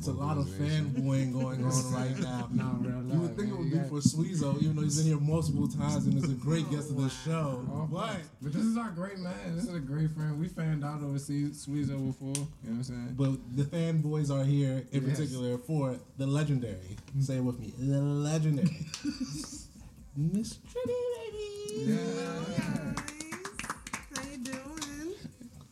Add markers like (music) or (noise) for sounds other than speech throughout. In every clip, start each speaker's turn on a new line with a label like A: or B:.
A: It's a lot of fanboying going on right now. (laughs)
B: No, real
A: You would think it would be
B: got-
A: for Sweezo, even though he's been here multiple times and is a great guest of the show.
B: Oh,
A: But
B: but this is our great man. This is a great friend. We fanned out overseas Sweezo before. You know what I'm saying?
A: but the fanboys are here in
B: Yes.
A: particular for the legendary. Say it with me, the legendary Miss Trinity, baby.
B: Yeah.
C: Doing?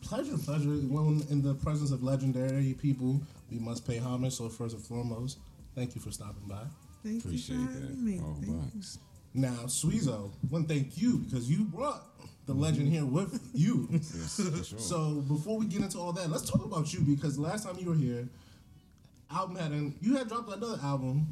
A: Pleasure, pleasure. When in the presence of legendary people, we must pay homage. So first and foremost, thank you for stopping by.
C: Thank
B: Appreciate
C: you for
B: that.
C: having me.
B: Oh,
C: Thank you.
B: bucks.
A: Now, Sweezo, one thank you because you brought the legend here with (laughs) you.
B: Yes, for sure.
A: So before we get into all that, let's talk about you because last time you were here, album had an, you had dropped another album,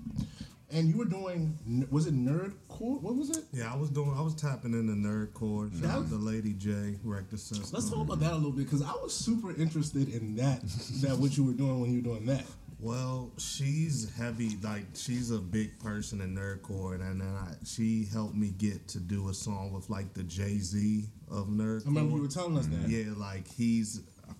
A: and you were doing was it Nerdcore? What was it?
D: Yeah, I was doing. I was tapping in the nerdcore. Shout out to Lady J, wrecked the system.
A: Let's talk about that a little bit because I was super interested in that (laughs) that what you were doing when you were doing that.
D: Well, she's heavy. Like she's a big person in nerdcore, and then I, she helped me get to do a song with like the Jay Z of nerdcore.
A: I remember you were telling us that.
D: Yeah, like he's. Uh,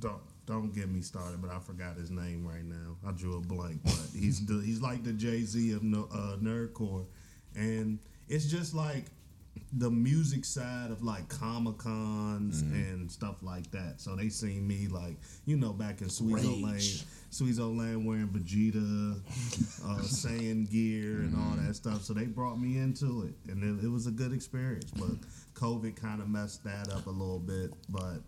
D: don't don't get me started, but I forgot his name right now. I drew a blank, but he's the, he's like the Jay Z of no, uh, nerdcore, and it's just like the music side of like comic cons and stuff like that. So they seen me like you know back in Sweezo Lane. Sweezo Lane wearing Vegeta, uh, (laughs) Saiyan gear and all that stuff. So they brought me into it, and it, it was a good experience. But COVID kind of messed that up a little bit, but.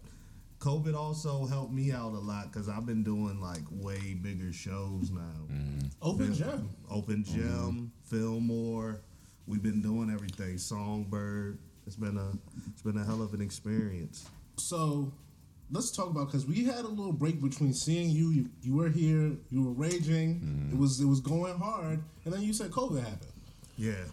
D: COVID also helped me out a lot because I've been doing like way bigger shows now. Mm-hmm.
A: Open
D: Fil-
A: Gem.
D: Open mm-hmm. Gym, Fillmore. We've been doing everything. Songbyrd. It's been a it's been a hell of an experience.
A: So let's talk about because we had a little break between seeing you. You, you were here. You were raging. Mm-hmm. It was it was going hard, and then you said COVID happened.
D: Yeah.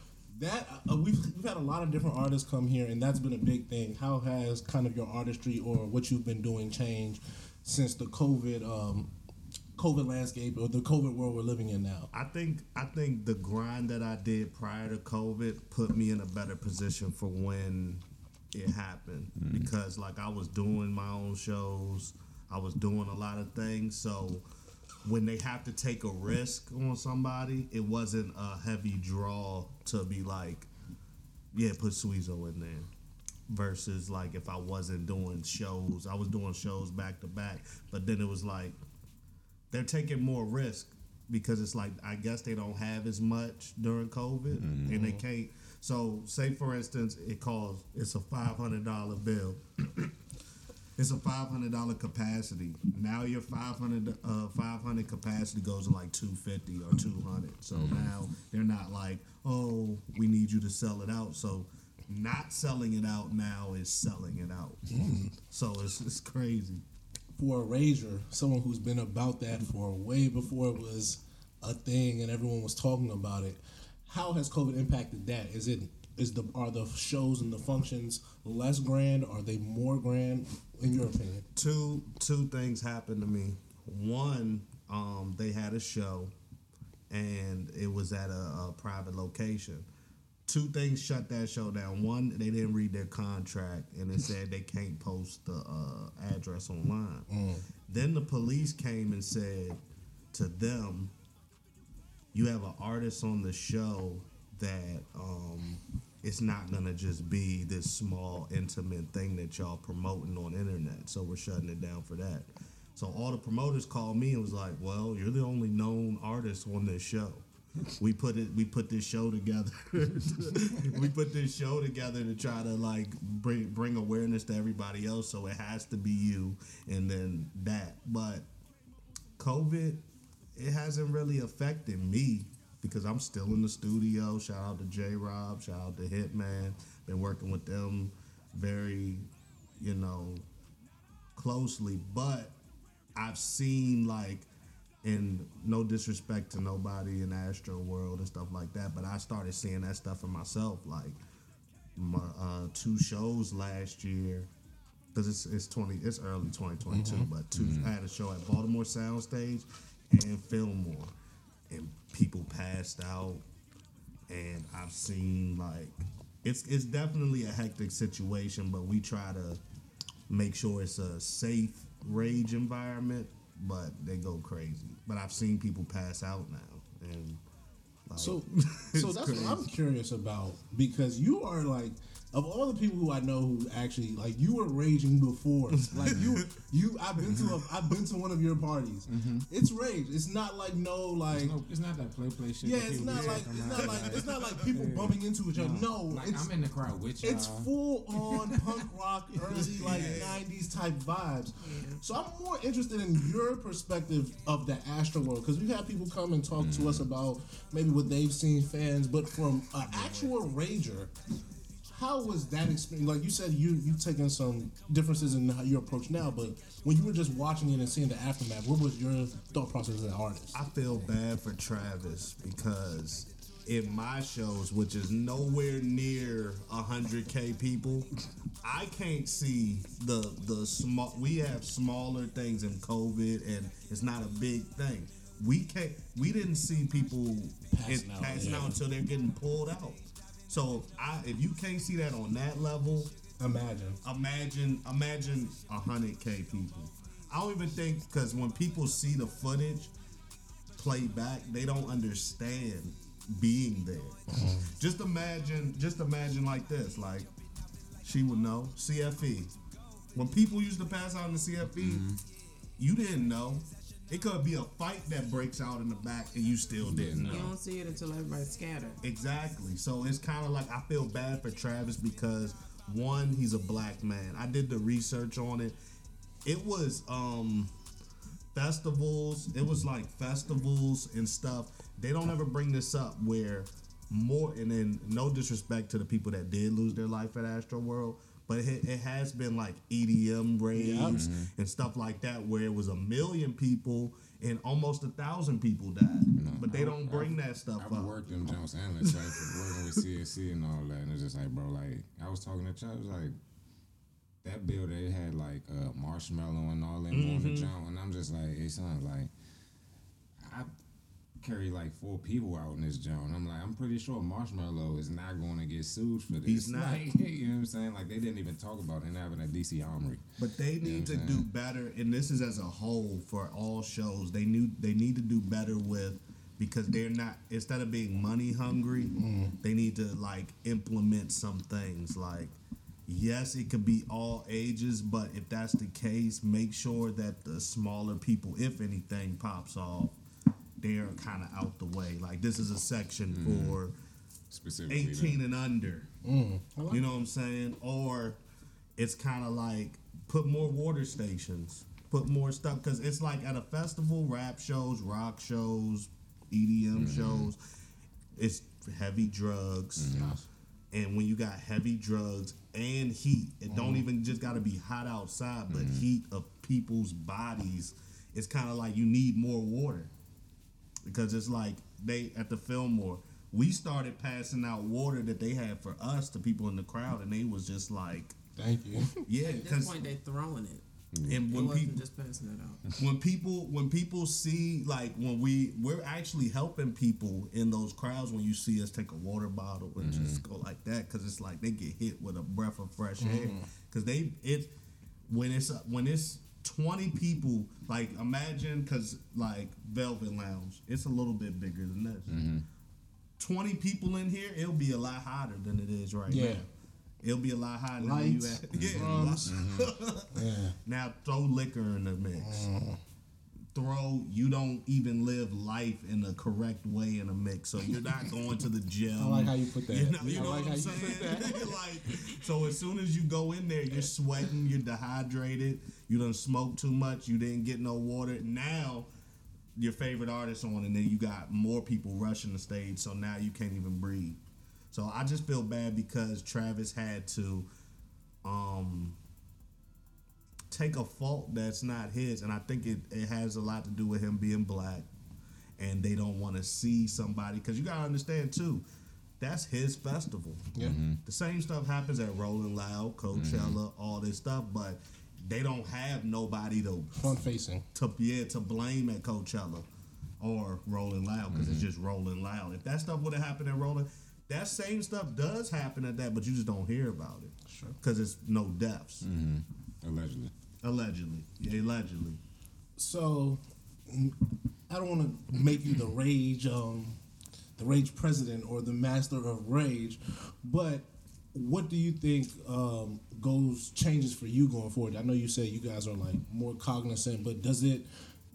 A: That uh, we've we've had a lot of different artists come here, and that's been a big thing. How has kind of your artistry or what you've been doing changed since the COVID um, COVID landscape or the COVID world we're living in now?
D: I think I think the grind that I did prior to COVID put me in a better position for when it happened because like I was doing my own shows, I was doing a lot of things, so when they have to take a risk on somebody, it wasn't a heavy draw to be like, yeah, put Sweezo in there. Versus like if I wasn't doing shows, I was doing shows back to back, but then it was like they're taking more risk because it's like I guess they don't have as much during COVID and they mm-hmm. can't. So say for instance, it calls it's a five hundred dollar bill. It's a five hundred dollar capacity. Now your 500, uh, 500 capacity goes to like two fifty or two hundred. So now they're not like, oh, we need you to sell it out. So not selling it out now is selling it out. so it's it's crazy.
A: For a rager, someone who's been about that for way before it was a thing and everyone was talking about it, how has COVID impacted that? Is it is the are the shows and the functions less grand? Are they more grand? In your opinion?
D: two two things happened to me. One, um, they had a show, and it was at a, a private location. Two things shut that show down. One, they didn't read their contract, and it said they can't post the uh, address online. Then the police came and said to them, "You have an artist on the show that um, it's not gonna just be this small, intimate thing that y'all promoting on internet. So we're shutting it down for that." So all the promoters called me and was like, "Well, you're the only known artist on this show. We put it. We put this show together. (laughs) we put this show together to try to like bring bring awareness to everybody else. So it has to be you, and then that. But COVID, it hasn't really affected me because I'm still in the studio. Shout out to J Rob, shout out to Hitman. Been working with them very, you know, closely. But I've seen like, and no disrespect to nobody in Astro world and stuff like that, but I started seeing that stuff for myself. Like my uh, two shows last year because it's it's twenty it's early twenty twenty two, but 2 I had a show at Baltimore Soundstage and Fillmore, and people passed out, and I've seen like it's it's definitely a hectic situation, but we try to make sure it's a safe rage environment. But they go crazy. But I've seen people pass out now, and like,
A: So, (laughs) so that's
D: crazy.
A: what I'm curious about because you are like of all the people who I know who actually like you were raging before. (laughs) Like you, you I've been to a, I've been to one of your parties. Mm-hmm. It's rage. It's not like no like.
B: No, it's not that play play shit.
A: Yeah,
B: that
A: it's
B: people
A: not like
B: talking
A: it's
B: about.
A: not like it's not like (laughs) people bumping into each other. No,
B: like
A: it's
B: I'm in the crowd with y'all.
A: it's full on (laughs) punk rock, early like '90s type vibes. So I'm more interested in your perspective of the Astro world because we've had people come and talk to us mm. about maybe what they've seen fans, but from an actual rager. How was that experience? Like you said, you you taken some differences in how you approach now, but when you were just watching it and seeing the aftermath, what was your thought process as an artist?
D: I feel bad for Travis because in my shows, which is nowhere near 100k people, I can't see the the small. We have smaller things in COVID, and it's not a big thing. We can't. We didn't see people
A: Passing
D: it-
A: out,
D: passing
A: yeah.
D: out until they're getting pulled out. So I, if you can't see that on that level,
A: Imagine.
D: imagine imagine a hundred k people. I don't even think because when people see the footage played back, they don't understand being there. Mm-hmm. just imagine, just imagine like this, like she would know CFE. When people used to pass out in the CFE, mm-hmm. you didn't know. It could be a fight that breaks out in the back and you still didn't know.
C: You don't see it until everybody's scattered.
D: Exactly. So it's kind of like I feel bad for Travis because one, he's a black man. I did the research on it. It was um festivals. It was like festivals and stuff. They don't ever bring this up where more and then no disrespect to the people that did lose their life at Astro World, but it, it has been like EDM raves and stuff like that where it was a million people and almost a thousand people died. but they don't bring that stuff up.
E: I've
D: up.
E: worked in Jones Analyst, like (laughs) working with CSC and all that, and it's just like, bro, like I was talking to Chubb, like that bill they had like uh, Marshmello and all that on the John, and I'm just like, hey son, like I carry like four people out in this John. I'm like, I'm pretty sure Marshmello is not going to get sued for this.
D: He's not. (laughs)
E: Like, you know what I'm saying? Like they didn't even talk about it having a DC Armory.
D: But they need to
E: what I'm
D: do better, and this is as a whole for all shows. They knew they need to do better with because they're not instead of being money hungry, mm-hmm. they need to like implement some things like. Yes, it could be all ages, but if that's the case, make sure that the smaller people, if anything pops off, they're kind of out the way. Like this is a section mm. for
E: Specifically,
D: 18 and under. Mm. You know what I'm saying? Or it's kind of like put more water stations, put more stuff because it's like at a festival, rap shows, rock shows, EDM mm-hmm. shows. It's heavy drugs, mm-hmm. and when you got heavy drugs and heat, it don't mm-hmm. even just got to be hot outside, but heat of people's bodies. It's kind of like you need more water because it's like they at the Fillmore. We started passing out water that they had for us to people in the crowd, and they was just like,
A: Thank you. (laughs)
D: yeah,
C: At this point, they throwing it.
D: and when
C: wasn't
D: people
C: just passing it out.
D: when people when people see like when we we're actually helping people in those crowds when you see us take a water bottle and mm-hmm. just go like that because it's like they get hit with a breath of fresh air mm-hmm. because they it when it's when it's 20 people like imagine because like velvet lounge it's a little bit bigger than this mm-hmm. 20 people in here it'll be a lot hotter than it is right
A: Yeah.
D: now it'll be a lot hotter than where you
A: Lights,
D: at yeah,
A: drums. Yeah. (laughs) Mm-hmm.
D: now throw liquor in the mix. Mm-hmm. Throw you don't even live life in the correct way in a mix, so you're not going to the (laughs) gym.
A: I like how you put that.
D: You know, you
A: I
D: know
A: like
D: what
A: how
D: I'm
A: you
D: saying? (laughs) like, so as soon as you go in there, you're sweating, you're dehydrated, you didn't smoke too much, you didn't get no water. Now your favorite artist on, and then you got more people rushing the stage, so now you can't even breathe. So I just feel bad because Travis had to um take a fault that's not his, and I think it, it has a lot to do with him being black, and they don't want to see somebody because you gotta understand too, that's his festival.
A: Yeah.
D: The same stuff happens at Rolling Loud, Coachella, all this stuff, but they don't have nobody to
A: Front facing.
D: to yeah to blame at Coachella or Rolling Loud because it's
A: Mm-hmm.
D: just Rolling Loud. If that stuff would have happened at Rolling, that same stuff does happen at that, but you just don't hear about it.
A: Sure.
D: Because it's no deaths.
E: Allegedly.
D: Allegedly. Yeah, allegedly.
A: So, I don't want to make you the rage, um, the rage president or the master of rage, but what do you think um, goes changes for you going forward? I know you said you guys are like more cognizant, but does it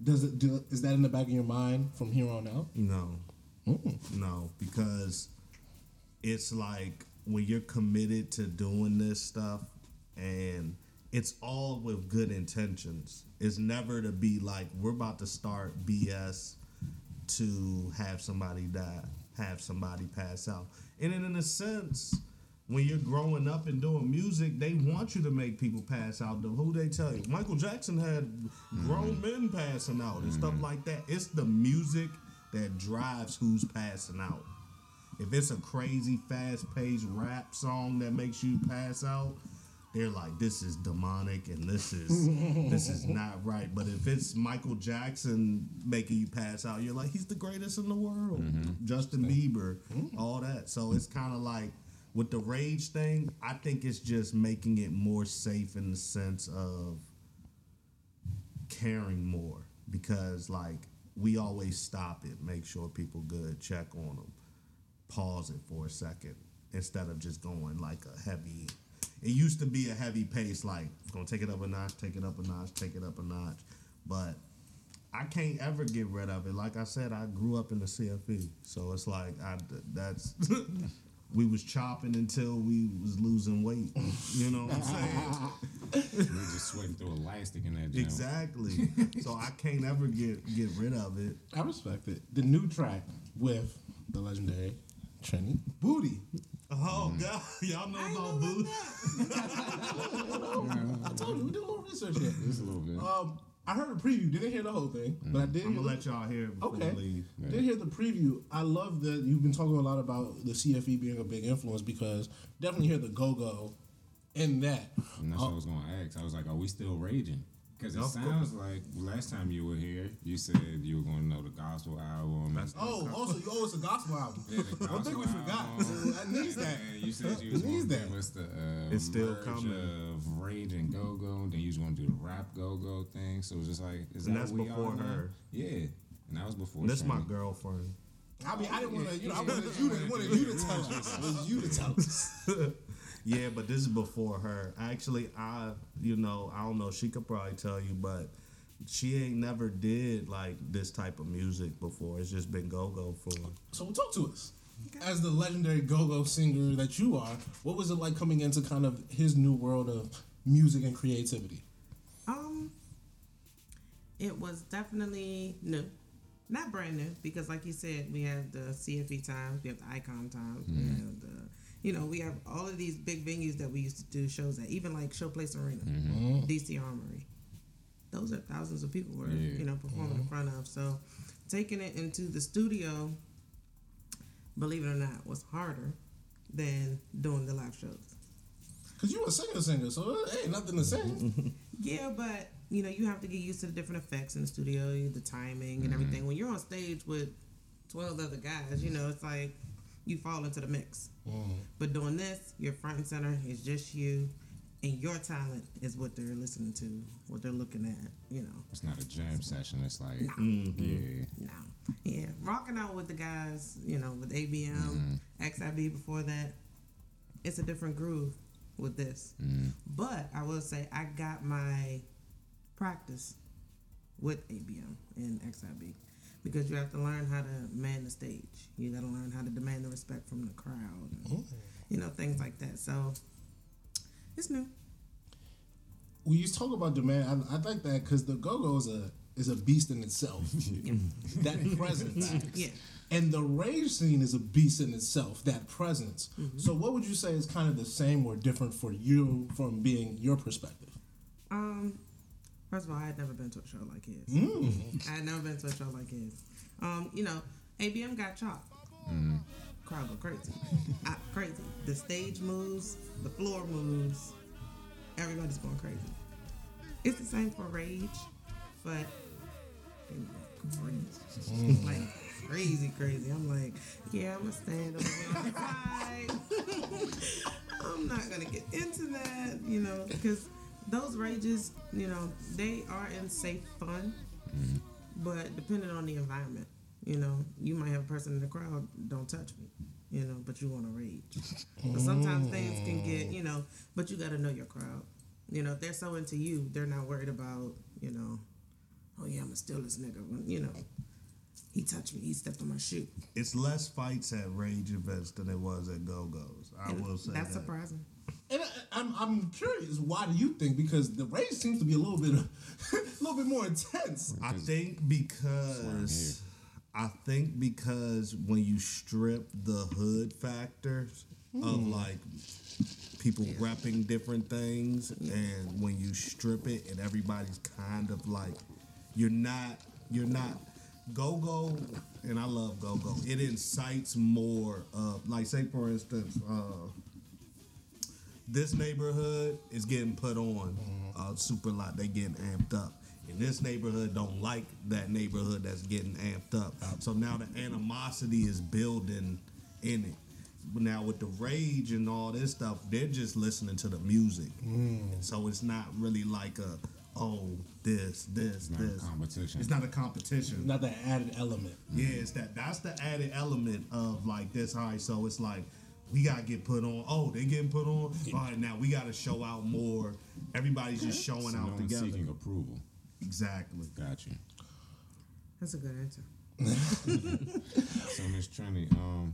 A: does it do, is that in the back of your mind from here on out?
D: No. Mm. No, because it's like when you're committed to doing this stuff and it's all with good intentions. It's never to be like we're about to start BS to have somebody die, have somebody pass out. And then in a sense, when you're growing up and doing music, they want you to make people pass out. The- Who they tell you? Michael Jackson had grown mm-hmm. men passing out and stuff mm-hmm. like that. It's the music that drives who's passing out. If it's a crazy, fast-paced rap song that makes you pass out, they're like, "This is demonic and this is (laughs) this is not right." But if it's Michael Jackson making you pass out, you're like, "He's the greatest in the world." Mm-hmm. Justin Bieber, mm. all that. So it's kind of like with the rage thing. I think it's just making it more safe in the sense of caring more because like we always stop it, make sure people good, check on them, pause it for a second instead of just going like a heavy. It used to be a heavy pace, like gonna take it up a notch, take it up a notch, take it up a notch, but I can't ever get rid of it. Like I said, I grew up in the CFE, so it's like I that's. (laughs) We was chopping until we was losing weight. You know what I'm saying? (laughs)
E: We just sweating through elastic in that Gym.
D: Exactly. so I can't ever get get rid of it.
A: I respect it. The new track with the legendary Trini Booty.
D: Oh God, (laughs) y'all know about Boo? (laughs)
A: I told you we did a little research here.
E: Just a little bit.
A: Um, I heard a preview. Didn't hear the whole thing, but I did.
D: I'm gonna let y'all hear
A: Okay.
D: we leave.
A: Did hear the preview. I love that you've been talking a lot about the CFE being a big influence because definitely hear the go go in that.
E: And that's what uh, I was going to ask. I was like, are we still raging? Because it
D: Of
E: sounds like last time you were here, you said you were going to know the gospel album. and-
A: Oh, also, you owe us a gospel album.
E: Yeah, the (laughs)
A: I think we forgot.
E: album.
A: I (laughs) need that.
E: You said you was going to
A: that.
E: give us the uh,
D: It's still
E: merge
D: coming.
E: of rage and go go. Then you was going to do the rap go go thing. So it was just like, is
D: And
E: that
D: that's
E: what we
D: before
E: are
D: her.
E: Yeah, and that was before.
D: This my girlfriend.
A: I mean, I didn't want to. You know, I wanted you to, wanted you to tell us. It was you to tell us. (laughs)
D: Yeah, but this is before her. Actually, I you know I don't know. She could probably tell you, but she ain't never did like this type of music before. It's just been go go for. her.
A: So talk to us. As the legendary go-go singer that you are, what was it like coming into kind of his new world of music and creativity?
C: Um, it was definitely new, not brand new because, like you said, we have the CFE times, we have the Icon times, we have the, you know, we have all of these big venues that we used to do shows at, even like Showplace Arena, mm-hmm. DC Armory. Those are thousands of people were,
E: Yeah.
C: you know, performing in mm-hmm. front of. So, taking it into the studio, believe it or not, was harder than doing the live shows.
A: Cause you were a singer, singer, so it ain't nothing to say. (laughs)
C: Yeah, but you know, you have to get used to the different effects in the studio, the timing and everything. Mm-hmm. When you're on stage with twelve other guys, you know, it's like you fall into the mix. But doing this, you're front and center. It's just you, and your talent is what they're listening to, what they're looking at. You know,
E: It's not a jam session. It's like,
D: Mm-hmm.
E: yeah.
C: no, yeah, rocking out with the guys. You know, with ABM, XIB before that, it's a different groove with this. But I will say, I got my practice with ABM and XIB because you have to learn how to man the stage. You got to learn how to demand the respect from the crowd, and, you know, things like that. So it's new.
A: We used to talk about demand. I, I like that because the go-go is a is a beast in itself. (laughs) that presence. (laughs)
C: Yeah.
A: And the rage scene is a beast in itself, that presence. So, what would you say is kind of the same or different for you from being your perspective?
C: Um, first of all, I had never been to a show like his. Mm. I had never been to a show like his. Um, you know, ABM got chopped. Mm. Crowd go crazy, I, crazy. The stage moves, the floor moves, everybody's going crazy. It's the same for Rage, but they were crazy. Mm. like crazy, crazy. I'm like, yeah, I'm gonna stand over here on the (laughs) side. I'm not gonna get into that, you know, because those rages, you know, they are in safe fun, mm-hmm. but depending on the environment, you know, you might have a person in the crowd, don't touch me, you know, but you want to rage. But sometimes things can get, you know, but you got to know your crowd. You know, if they're so into you, they're not worried about, you know, oh yeah, I'm gonna steal this nigga. You know, he touched me, he stepped on my shoe.
D: It's less fights at rage events than it was at Go Go's. I
C: And
D: will say
C: that's
D: that.
C: surprising.
A: And I, I'm, I'm curious, why do you think? Because the rage seems to be a little bit, (laughs) a little bit more intense.
D: I think because I think because when you strip the hood factors of like people repping different things, and when you strip it and everybody's kind of like you're not you're not go go, and I love go go. It incites more of like say for instance. uh this neighborhood is getting put on uh, super lot. They getting amped up. And this neighborhood don't like that neighborhood that's getting amped up. So now the animosity is building in it. Now with the rage and all this stuff, they're just listening to the music. And so it's not really like a oh this this
E: not a
D: this
E: competition.
D: It's not a competition.
A: It's Not that added element.
D: Yeah, it's that. That's the added element of like this. All right, so it's like we gotta get put on. Oh, they getting put on. All right, now we gotta show out more. Everybody's just showing
E: So no
D: out
E: one's
D: together.
E: seeking approval.
D: Exactly.
E: Gotcha.
C: That's a good answer. (laughs)
E: So Miss Trini, um,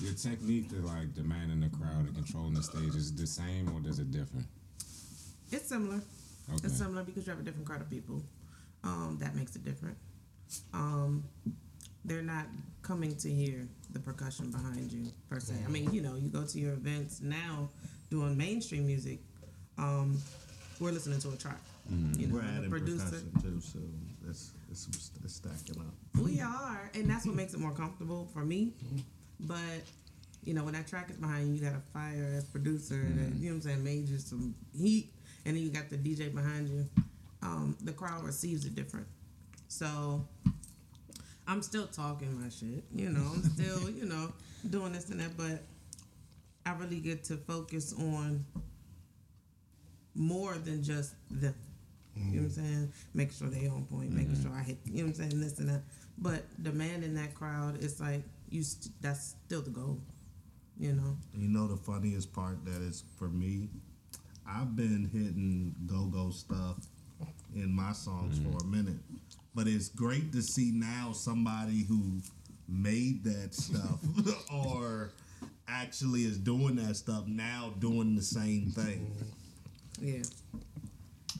E: your technique to like demanding the crowd and controlling the stage is it the same or does it differ?
C: It's similar.
E: Okay.
C: It's similar because you have a different crowd of people. Um, that makes it different. Um, they're not coming to hear the percussion behind you per se. I mean, you know, you go to your events now doing mainstream music. Um, we're listening to a track. You know,
D: We're adding
C: producer.
D: percussion too, so it's, it's it's stacking up.
C: We are, and that's what makes it more comfortable for me. But you know, when that track is behind you, you got a fire as producer, that, you know what I'm saying, made you some heat, and then you got the DJ behind you. Um, the crowd receives it different. So I'm still talking my shit, you know. I'm still, (laughs) you know, doing this and that, but I really get to focus on more than just them. You know what I'm mm-hmm. saying? Making sure they on point, making mm-hmm. sure I hit, you know what I'm saying, this and that. But demanding that crowd, it's like you. St- that's still the goal. You know.
D: You know the funniest part that is for me, I've been hitting go go stuff in my songs for a mm-hmm. minute, but it's great to see now somebody who made that stuff (laughs) or actually is doing that stuff now doing the same thing.
C: Yeah.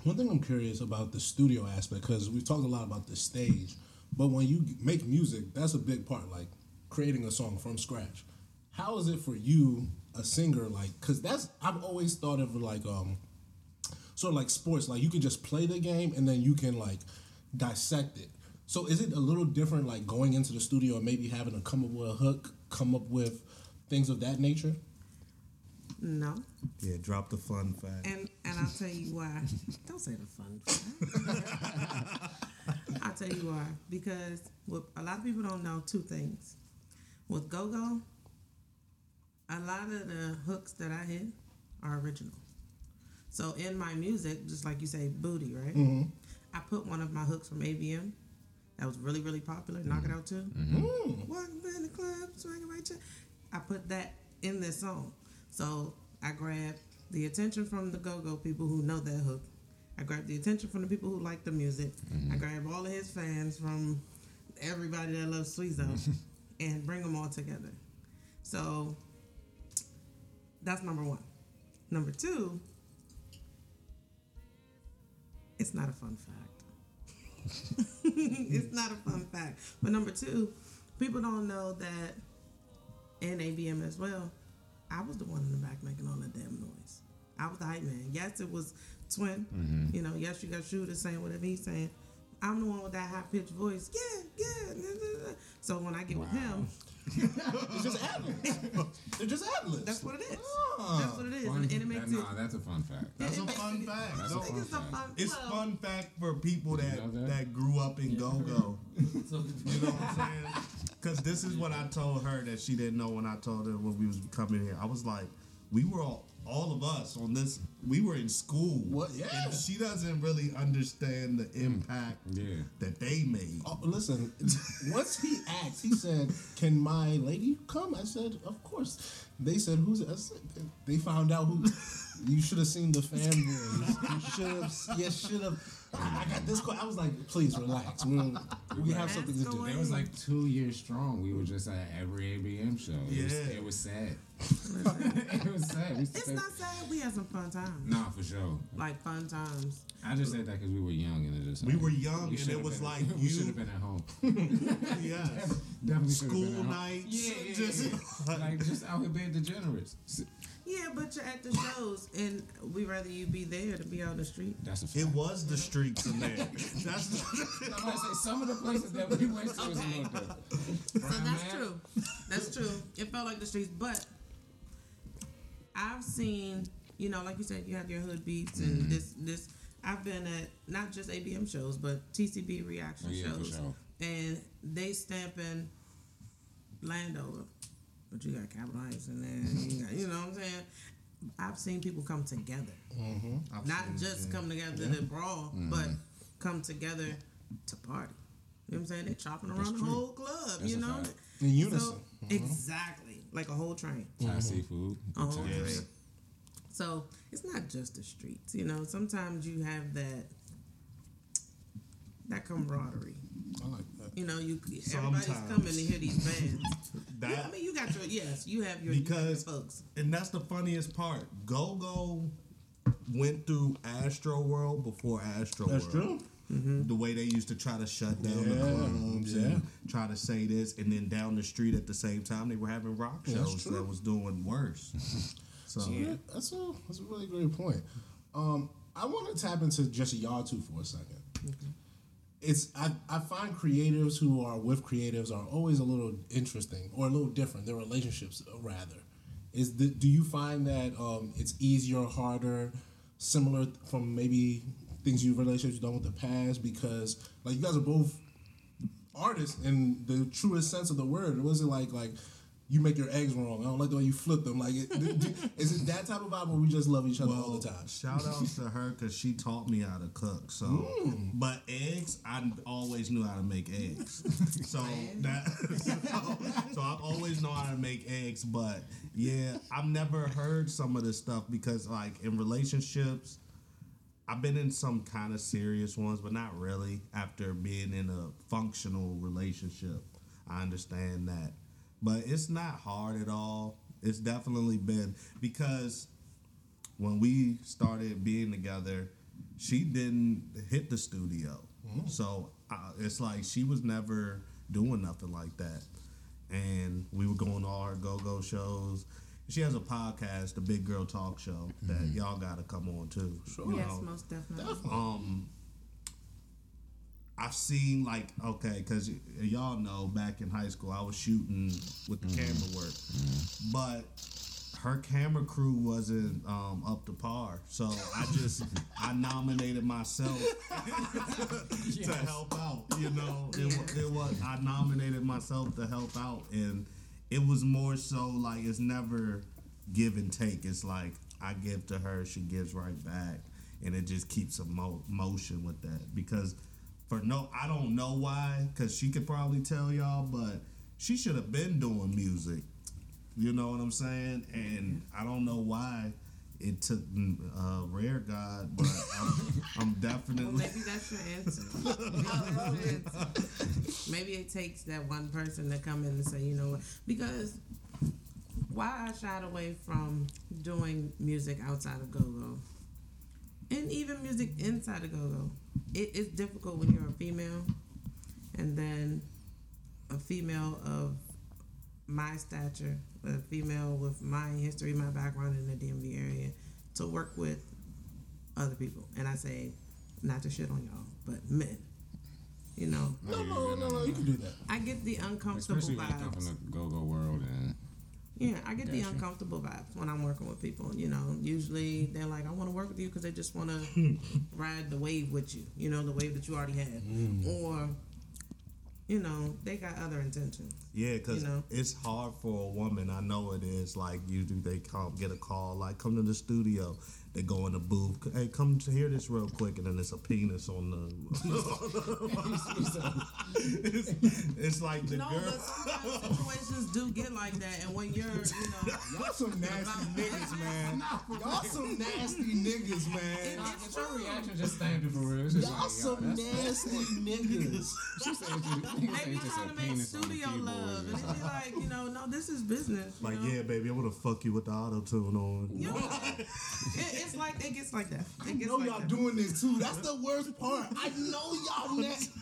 A: One thing I'm curious about the studio aspect because we've talked a lot about the stage, but when you make music, that's a big part. Like creating a song from scratch. How is it for you, a singer? Like, because that's I've always thought of like um, sort of like sports. Like you can just play the game and then you can like dissect it. So is it a little different, like going into the studio and maybe having to come up with a hook, come up with things of that nature?
C: No.
D: Yeah, drop the fun fact.
C: And and I'll tell you why. (laughs) Don't say the fun fact. I'll tell you why. Because what a lot of people don't know two things. With Go Go, a lot of the hooks that I hit are original. So in my music, just like you say, booty, right? Mm-hmm. I put one of my hooks from ABM that was really, really popular, Knock It mm-hmm. Out Too. Mm-hmm. Mm. Walking in the club, swinging right to. I put that in this song. So I grabbed the attention from the go go people who know that hook. I grabbed the attention from the people who like the music. Mm-hmm. I grabbed all of his fans from everybody that loves Sweezo (laughs) and bring them all together. So that's number one. Number two, it's not a fun fact. (laughs) it's not a fun fact. But number two, people don't know that in ABM as well, I was the one in the back making all that damn noise. I was the hype man. Yes, it was twin. Mm-hmm. You know, yes, you got shooter saying whatever he's saying. I'm the one with that high pitched voice. Yeah, yeah. So when I get with him, (laughs)
A: It's just ad libs. (laughs) They're just ad libs.
C: that's what it is. Oh.
A: Ah.
C: That's what it is,
E: Fun,
C: and, and it
E: that,
C: makes it.
E: Nah, that's a fun fact.
D: That's a fun fact.
E: That's a fun
C: It's a
E: fact.
C: fun.
D: It's
C: well,
D: fun fact for people that,
E: know that?
D: that grew up in go go. (laughs) You know what I'm saying? Because this is what I told her that she didn't know when I told her when we was coming here. I was like, we were all, all of us on this. We were in school.
A: What? Yeah.
D: And she doesn't really understand the mm. impact
E: Yeah.
D: that they made.
A: Oh, listen, once he asked, he said, "Can my lady come?" I said, "Of course." They said, "Who's?" I said, they found out who. You should have seen the (laughs) fanboys. You should have. You should have. I got this. Call. I was like, "Please relax. We, we have something to do."
E: It was like two years strong. We were just at every ABM show. It, was,
D: Yeah.
E: it was sad. (laughs) it was sad. We used to
C: It's
E: say-
C: not sad. We had some fun times.
E: Nah, for sure.
C: Like fun times.
E: I just said that because we were young and it just.
D: We were young and it was
E: been-
D: like (laughs)
E: we
D: you-
E: should have been at home.
D: yes.
E: Definitely should have been
D: School
E: at home.
D: nights.
E: Yeah, yeah,
D: just,
E: yeah. like just out here being degenerates.
C: Yeah, but you're at the shows, and we rather you be there to be on the street.
E: That's a fact.
D: It was the streets in there. (laughs) That's
E: I'm (laughs) gonna say some of the places that we went to was a little different.
C: So
E: Brown
C: that's
E: man,
C: true. That's true. It felt like the streets, but I've seen, you know, like you said, you have your hood beats
E: Mm-hmm.
C: and this this. I've been at not just ABM shows, but TCB reaction
E: Oh, yeah,
C: shows,
E: sure.
C: and they stamping Landover, but you got Capitol Heights in there. You, (laughs) got, you know what I'm saying? I've seen people come together, mm-hmm.
D: I've
C: not just come together to brawl, mm-hmm. but come together to party. You know what I'm saying? They're chopping around the whole club.
E: That's
C: you know.
A: In unison.
C: so, exactly, like a whole train.
E: Thai seafood.
C: A whole
D: Yeah.
E: times.
C: train. So it's not just the streets. You know, sometimes you have that that camaraderie.
A: I like.
C: You know, you everybody's
D: Sometimes.
C: coming to hear these bands.
D: That,
C: Yeah, I mean, you got your yes, you have your, you your
D: Because-
C: folks.
D: and that's the funniest part. Go Go went through Astro World before Astro
A: That's
D: World.
A: true.
D: The way they used to try to shut down the
A: Yeah,
D: clubs
A: yeah.
D: and try to say this, and then down the street at the same time they were having rock shows
A: true.
D: that was doing worse. (laughs) So
A: Yeah, that's a that's a really great point. Um, I want to tap into just y'all two for a 2nd It's I, I find creatives who are with creatives are always a little interesting or a little different. Their relationships, uh, rather, is the, do you find that um, it's easier, harder, similar from maybe things you relationships done with the past? Because like you guys are both artists in the truest sense of the word. It wasn't like like you make your eggs wrong. I don't like the way you flip them. Like, it, is it that type of vibe where we just love each other all the time?
D: Shout outs to her because she taught me how to cook. So,
A: Mm.
D: but eggs, I always knew how to make eggs. (laughs) So that, (laughs) so, so I always know how to make eggs. But yeah, I've never heard some of this stuff because, like, in relationships, I've been in some kind of serious ones, but not really. After being in a functional relationship, I understand that. But it's not hard at all. It's definitely been because when we started being together, she didn't hit the studio. So uh, it's like she was never doing nothing like that. And we were going to all her go go shows. She has a podcast, the Big Girl Talk Show, that y'all got to come on too.
A: Sure.
C: Yes,
D: know?
C: most definitely.
A: Definitely.
D: um I've seen like okay, because y'all know back in high school I was shooting with the camera work, but her camera crew wasn't um, up to par, so I just (laughs) I nominated myself (laughs) to help out. You know, it, it was I nominated myself to help out, and it was more so like it's never give and take. It's like I give to her, she gives right back, and it just keeps a mo- motion with that. Because for no, I don't know why, because she could probably tell y'all, but she should have been doing music. You know what I'm saying? And I don't know why it took uh, Rare God, but I'm, (laughs) I'm
C: Well,
D: definitely.
C: maybe that's your answer. (laughs) Maybe, that's your answer. Maybe it takes that one person to come in and say, you know what? Because why I shied away from doing music outside of go-go, and even music inside of go-go, it, it's difficult when you're a female, and then a female of my stature, a female with my history, my background in the DMV area, to work with other people. And I say, not to shit on y'all, but men. You know,
A: No, no, no, no. You can do that.
C: I get the uncomfortable
E: Especially when you come from the go-go world and
C: Yeah, I get the uncomfortable vibes when I'm working with people. You know, usually they're like, I want to work with you because they just want to (laughs) ride the wave with you. You know, the wave that you already had, mm. or you know, they got other intentions.
D: Yeah, because
C: You know?
D: it's hard for a woman. I know it is. Like usually they come get a call, like come to the studio. They go in the booth. Hey, come to hear this real quick, and then it's a penis (laughs) on the. it's, it's like the
C: No,
D: girl.
C: but sometimes situations do get like that, and when you're, you know, (laughs)
A: Y'all some (laughs) nasty niggas, man. Y'all some nasty niggas, man.
B: Nah, but your reaction just standard for real. It's just
A: Y'all
B: like, yo,
A: some
B: that's-
A: nasty niggas.
B: She said you- nigga
C: they
B: just
C: trying to make
B: penis on the
C: studio love, and it be like, you know, no, this is business.
D: Like,
C: know?
D: yeah, baby, I want to fuck you with the auto tune on.
C: You know, it, it's like it gets like that.
A: I
C: gets
A: know
C: like
A: y'all
C: that.
A: doing this too. That's the worst part. I know y'all (laughs) nasty.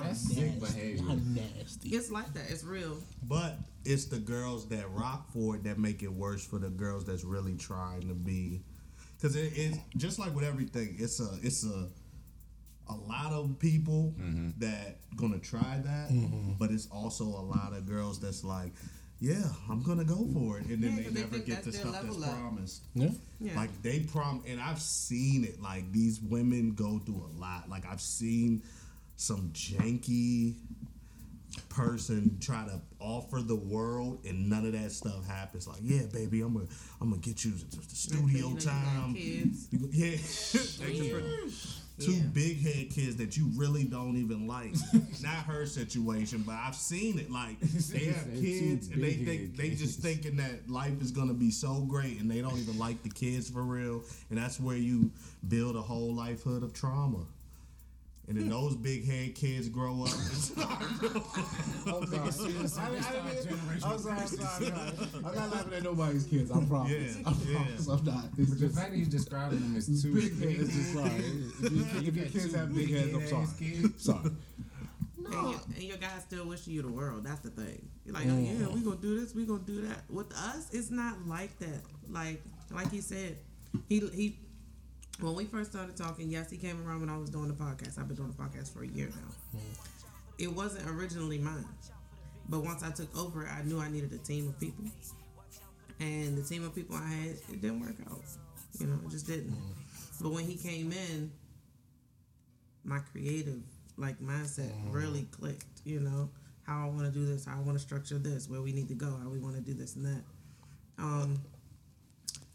B: That's sick behavior.
A: Y'all nasty.
C: It's like that. It's real.
D: But it's the girls that rock for it that make it worse for the girls that's really trying to be. Because it's just like with everything. It's a it's a a lot of people mm-hmm. that gonna try that, mm-hmm. but it's also a lot of girls that's like, yeah, I'm gonna go for it, and then
C: Yeah,
D: they
C: 'cause they
D: never
C: think
D: get the stuff that's
C: up.
D: promised.
A: Yeah.
C: Yeah.
D: Like they prom, and I've seen it. Like these women go through a lot. Like I've seen some janky person try to offer the world, and none of that stuff happens. Like, yeah, baby, I'm gonna, I'm gonna get you to the studio
C: know, you got
D: time.
C: Kids.
D: Yeah, (laughs) They just- two
C: Yeah.
D: big head kids that you really don't even like. (laughs) Not her situation, but I've seen it. Like (laughs) they have kids and they think they just thinking that life is gonna be so great, and they don't even like the kids for real. And that's where you build a whole lifehood of trauma. And then those big head kids grow up. (laughs)
A: I'm sorry. I, I, didn't mean- I'm sorry. I'm sorry. I'm not laughing at nobody's kids. I promise.
D: Yeah,
A: I
D: yeah.
A: promise. I'm not. It's
B: But the fact that he's describing them as two
A: big heads. It's just sorry. If, you, if your kids have big
B: big
A: heads, I'm sorry.
B: kids.
A: Sorry.
C: And, your, and your guy still wishing you the world. That's the thing. You're like, oh yeah, we gonna do this, we gonna do that. With us, it's not like that. Like, like he said, he he. When we first started talking, yes, he came around when I was doing the podcast. I've been doing the podcast for a year now. Mm-hmm. It wasn't originally mine, but once I took over, I knew I needed a team of people, and the team of people I had, it didn't work out. You know, it just didn't. Mm-hmm. But when he came in, my creative like mindset mm-hmm. really clicked. You know how I want to do this, how I want to structure this, where we need to go, how we want to do this and that. Um,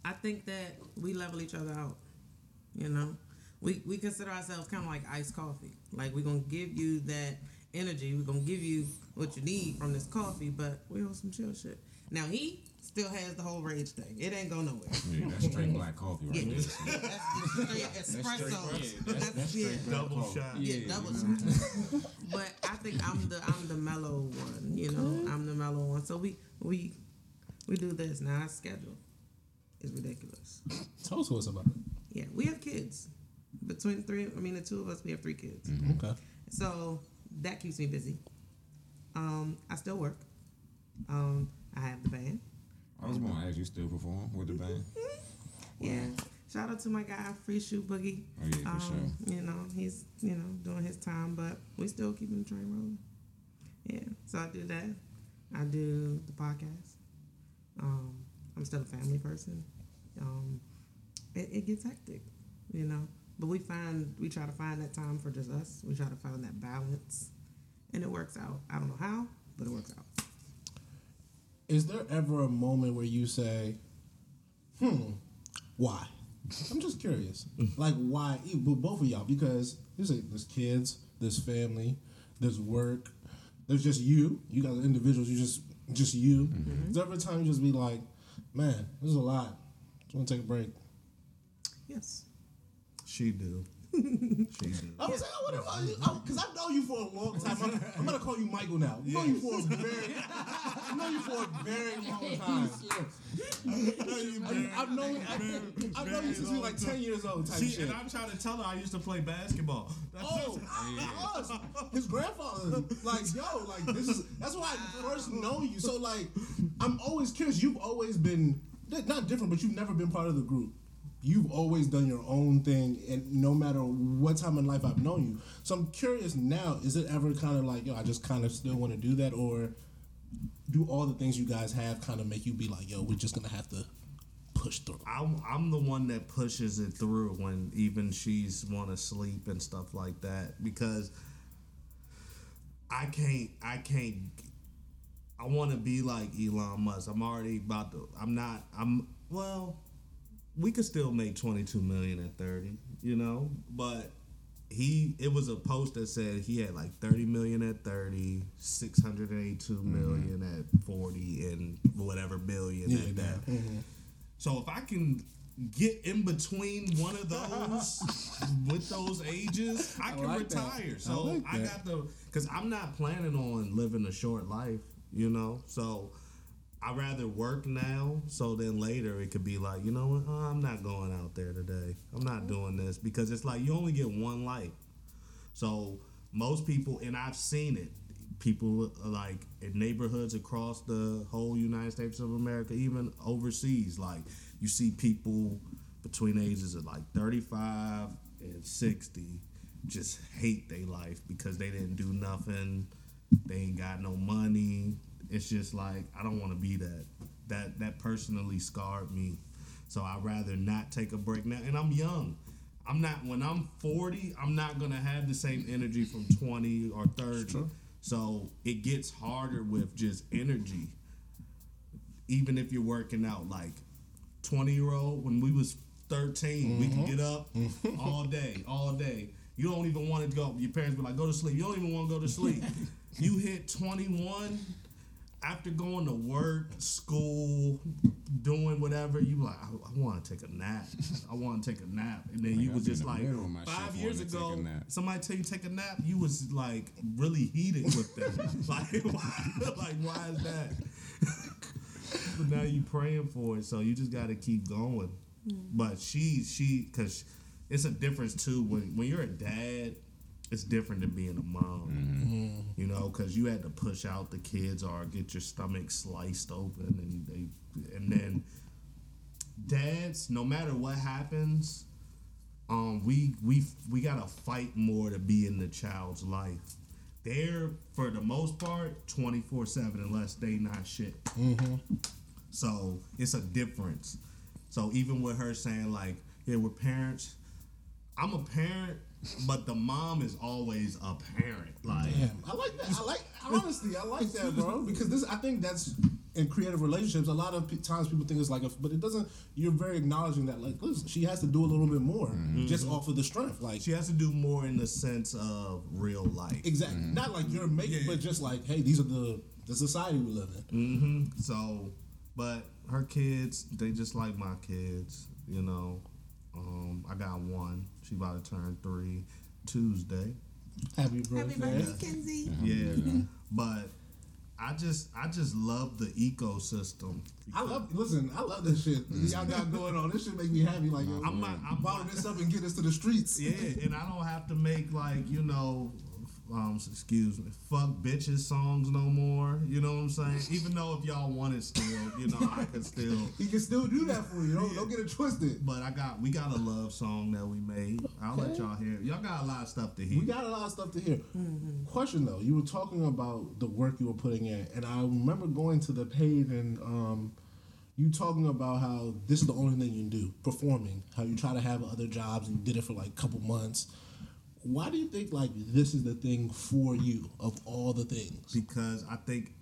C: I think that we level each other out. You know, we we consider ourselves kind of like iced coffee. Like we're gonna give you that energy. We're gonna give you what you need from this coffee, but we on some chill shit. Now he still has the whole rage thing. It ain't go nowhere.
E: yeah, that's straight black coffee right
C: Yeah.
E: there.
C: That's straight espresso.
B: that's-
C: That's, yeah.
D: double shot.
C: Yeah,
B: Yeah,
C: double
B: you
C: shot. (laughs) but I think I'm the I'm the mellow one. You know, I'm the mellow one. So we we we do this now. Our schedule is ridiculous.
A: Tell us what's about it.
C: Yeah, we have kids. Between three, I mean the two of us, we have three kids.
A: Okay.
C: So that keeps me busy. Um, I still work. Um, I have the band.
E: I was gonna ask you still perform with the band? (laughs)
C: Yeah. Shout out to my guy, Free Shoe Boogie.
E: Oh yeah, for sure.
C: Um, you know, he's you know doing his time, but we still keeping the train rolling. Yeah, so I do that. I do the podcast. Um, I'm still a family person. Um, it, it gets hectic, you know, but we find we try to find that time for just us. We try to find that balance, and it works out. I don't know how, but it works out.
A: Is there ever a moment where you say, "Hmm, why?" I'm just curious. (laughs) like why? e- But both of y'all, because there's a, there's kids, there's family, there's work, there's just you. You guys are individuals. You just just you. Is there ever a time you just be like, "Man, this is a lot. Just want to take a break."
C: Yes.
D: She do. she do. (laughs)
A: I was saying, I wonder why you, because I've known you for a long time. I'm, I'm gonna call you Michael now. I've known you for a very, I've known you for a very long time. I've known, I've, I've known you since you were like ten years old. Type
D: She,
A: shit.
D: and I'm trying to tell her I used to play basketball. That's
A: Oh, us, his grandfather, like yo, like this is that's why I first know you. So like, I'm always curious. You've always been not different, but you've never been part of the group. You've always done your own thing, and no matter what time in life I've known you. So I'm curious now, is it ever kind of like, yo, I just kind of still want to do that, or do all the things you guys have kind of make you be like, yo, we're just gonna have to push through?
D: I'm, I'm the one that pushes it through when even she's want to sleep and stuff like that because I can't I can't I want to be like Elon Musk. I'm already about to I'm not I'm well we could still make 22 million at 30, you know, but he it was a post that said he had like 30 million at 30 682 million at 40 and whatever billion
A: Yeah,
D: at that
A: yeah. Mhm.
D: so if I can get in between one of those (laughs) with those ages, I can
A: like that.
D: retire.
A: I
D: So
A: like
D: I, got the because I'm not planning on living a short life, you know. So I rather work now, so then later it could be like, you know what, oh, I'm not going out there today. I'm not doing this because it's like you only get one life. So most people, and I've seen it, people uh, like in neighborhoods across the whole United States of America, even overseas, like you see people between ages of like 35 and 60 just hate their life because they didn't do nothing, they ain't got no money. It's just like I don't want to be that. That that personally scarred me. So I'd rather not take a break now. And I'm young. I'm not when I'm 40, I'm not gonna have the same energy from 20 or 30. So it gets harder with just energy. Even if you're working out like 20 year old, when we was 13, we can mm-hmm. get up (laughs) all day, all day. You don't even want to go. Your parents be like, go to sleep. You don't even want to go to sleep. (laughs) you hit 21 after going to work, school, doing whatever, you like, I, I want to take a nap. I want to take a nap. And then you
E: Like,
D: was
E: I'll be
D: just like,
E: middle of my
D: five years ago,
E: take a nap.
D: somebody tell you take a nap, you was like really heated with them. (laughs) (laughs) like, why, (laughs) like, why is that? but now you praying for it, so you just got to keep going. Mm. But she, she, because it's a difference too. When when you're a dad, it's different than being a mom. You know, because you had to push out the kids or get your stomach sliced open, and they, and then dads, no matter what happens, um, we we we gotta fight more to be in the child's life. They're for the most part twenty four seven unless they not shit. So it's a difference. So even with her saying like, yeah, we're parents. I'm a parent, but the mom is always a parent. Like
A: Damn, I like that. I like honestly, I like that, bro. Because this, I think that's in creative relationships. A lot of p- times people think it's like, a, but it doesn't. You're very acknowledging that, like, listen, she has to do a little bit more just off of the strength, like.
D: she has to do more in the sense of real life.
A: Exactly. Not like you're making, but just like, hey, these are the the society we live in.
D: hmm So, but her kids, they just like my kids, you know. Um, I got one. She about to turn three Tuesday.
A: Happy
C: Happy
A: birthday.
C: birthday, Kenzie.
D: Yeah, but I just, I just love the ecosystem.
A: I love. Listen, I love this shit. Y'all got going on. This shit make me happy. Like,
D: I'm not, I'm
A: bottle this up and get us to the streets.
D: Yeah, and I don't have to make like you know, um, excuse me, fuck bitches songs no more. You know what I'm saying? Even though if y'all want it still, you know, I can still. (laughs)
A: He can still do that for you. Don't, don't get it twisted.
D: But I got, we got a love song that we made. I'll let y'all hear. Y'all got a lot of stuff to hear.
A: We got a lot of stuff to hear. Question though, you were talking about the work you were putting in, and I remember going to the page and um, you talking about how this is the only thing you can do, performing. How you try to have other jobs and you did it for like a couple months. Why do you think like this is the thing for you of all the things?
D: because I think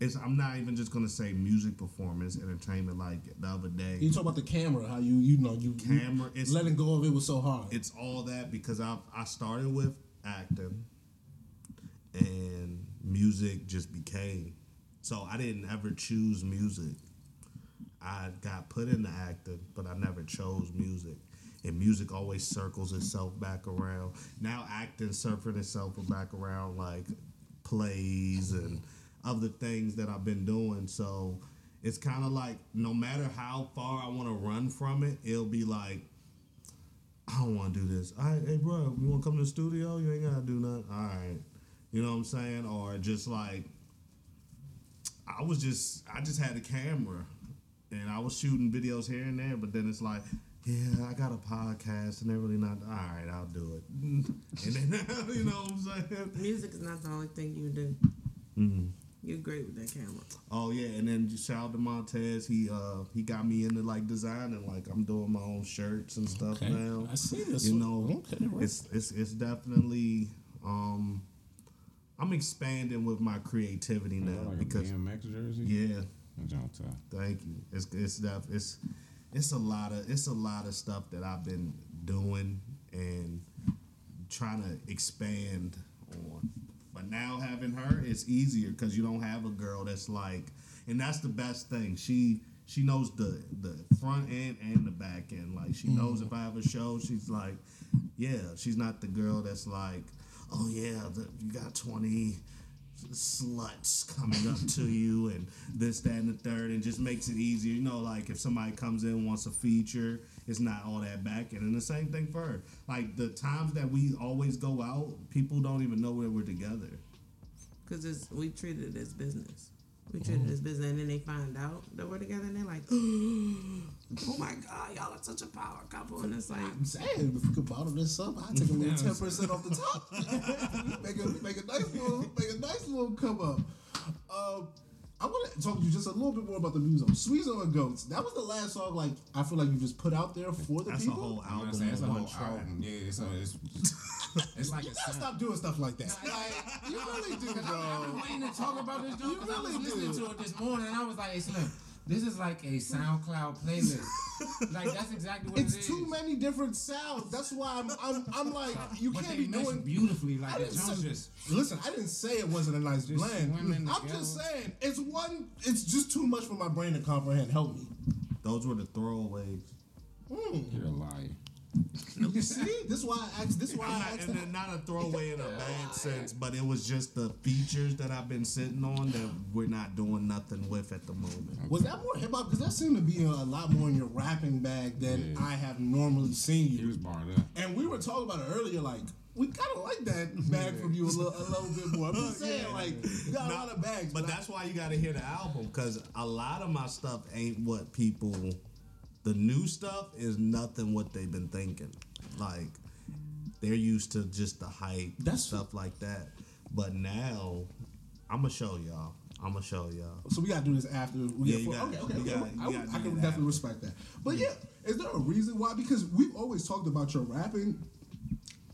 D: it's. I'm not even just gonna say music performance, entertainment. Like the other day,
A: You talk about the camera, how you you know you you-
D: Camera, it's-
A: letting go of it was so hard.
D: it's all that because I I started with acting, and music just became. So I didn't ever choose music. I got put into acting, but I never chose music. And music always circles itself back around. Now acting circling itself back around like plays and other things that I've been doing. So it's kind of like no matter how far I want to run from it, it'll be like I don't want to do this. All right, hey, bro, you want to come to the studio? You ain't got to do nothing. All right. You know what I'm saying? Or just like, I was just, I just had a camera and I was shooting videos here and there, but then it's like, yeah, I got a podcast and they're really not. All right, I'll do it. (laughs) And then (laughs) you know what I'm saying?
C: Music is not the only thing you do.
D: Mhm.
C: You're great with that camera.
D: Oh yeah, and then shout out to Montez. He uh he got me into like designing. Like I'm doing my own shirts and stuff
A: Okay.
D: now.
A: I see this.
D: You
A: one.
D: know,
A: okay, right.
D: it's it's it's definitely um I'm expanding with my creativity now
E: like
D: because
E: a BMX jersey.
D: yeah,
E: That joint tough.
D: thank you. It's it's def- it's it's a lot of it's a lot of stuff that I've been doing and trying to expand on. But now having her, it's easier because you don't have a girl that's like, and that's the best thing. She she knows the the front end and the back end. Like she mm. knows if I have a show, she's like, yeah. She's not the girl that's like, oh yeah, the, you got twenty sluts coming up to (laughs) you and this, that, and the third, and just makes it easier. You know, like if somebody comes in and wants a feature, it's not all that back And And the same thing for her. Like the times that we always go out, people don't even know where we're together.
C: Because it's we treat it as business. We treat it as business, and then they find out that we're together, and they're like, (gasps) "Oh my God, y'all are such a power couple!" And it's like,
A: I'm saying if we could bottle this up, I'd take a little (laughs) ten percent off the top. (laughs) make a make a nice little make a nice little come up. Um, I want to talk to you just a little bit more about the music. Sweezo and Goats. That was the last song. Like I feel like you just put out there for the
D: That's
A: people.
D: a whole album.
E: not saying it's a
D: on
E: whole
D: one track.
E: album. Yeah, it's a, it's, (laughs) it's like
A: you
E: a
A: gotta
E: sound-
A: stop doing stuff like that. Like, you really do, bro.
B: I've been waiting to talk about this joint
A: You
B: because I was
A: really
B: listening
A: do.
B: to it this morning and I was like, hey, Slim, this is like a SoundCloud playlist. (laughs) like that's exactly what it's
A: It's
B: is.
A: too many different sounds. That's why I'm I'm, I'm like you
B: but
A: can't
B: they
A: be
B: mesh
A: doing
B: beautifully. Like
A: I
B: the
A: say,
B: just
A: listen, I didn't say it wasn't a nice
B: Just
A: blend. I'm
B: together.
A: just saying it's one. It's just too much for my brain to comprehend. Help me.
D: Those were the throwaways. Hmm.
E: You're a liar.
A: You see, this is why I asked. This is why
D: And
A: I
D: not,
A: asked.
D: and then not a throwaway in a (laughs) bad sense, but it was just the features that I've been sitting on that we're not doing nothing with at the moment.
A: Was that more hip hop? Because that seemed to be a lot more in your rapping bag than
E: Yeah.
A: I have normally seen
E: He
A: you.
E: was barred up.
A: And we were talking about it earlier. Like we kind of like that bag from you a little, a little bit more. I'm just (laughs) saying, like you got a lot of bags,
D: But
A: I-
D: that's why you got to hear the album because a lot of my stuff ain't what people. The new stuff is nothing what they've been thinking. Like they're used to just the hype,
A: That's-
D: stuff like that. But now I'm gonna show y'all. I'm gonna show y'all.
A: So we gotta do this after we
D: Yeah,
A: get
D: you
A: full-
D: gotta-
A: okay, okay, okay.
D: gotta-
A: I, would- I can definitely
D: after.
A: respect that. But yeah, is there a reason why? Because we've always talked about your rapping.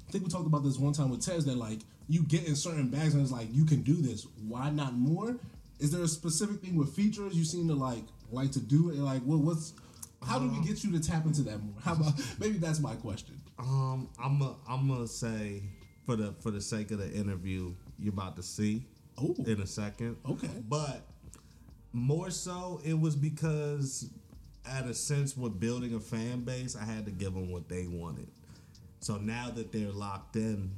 A: I think we talked about this one time with Tez that like you get in certain bags and it's like you can do this. Why not more? Is there a specific thing with features you seem to like like to do? And like what what's how do we get you to tap into that more? How about (laughs) maybe that's my question.
D: Um, I'm a, I'm gonna say for the for the sake of the interview, you're about to see
A: Oh.
D: in a second.
A: Okay.
D: But more so, it was because, at a sense, with building a fan base, I had to give them what they wanted. So now that they're locked in,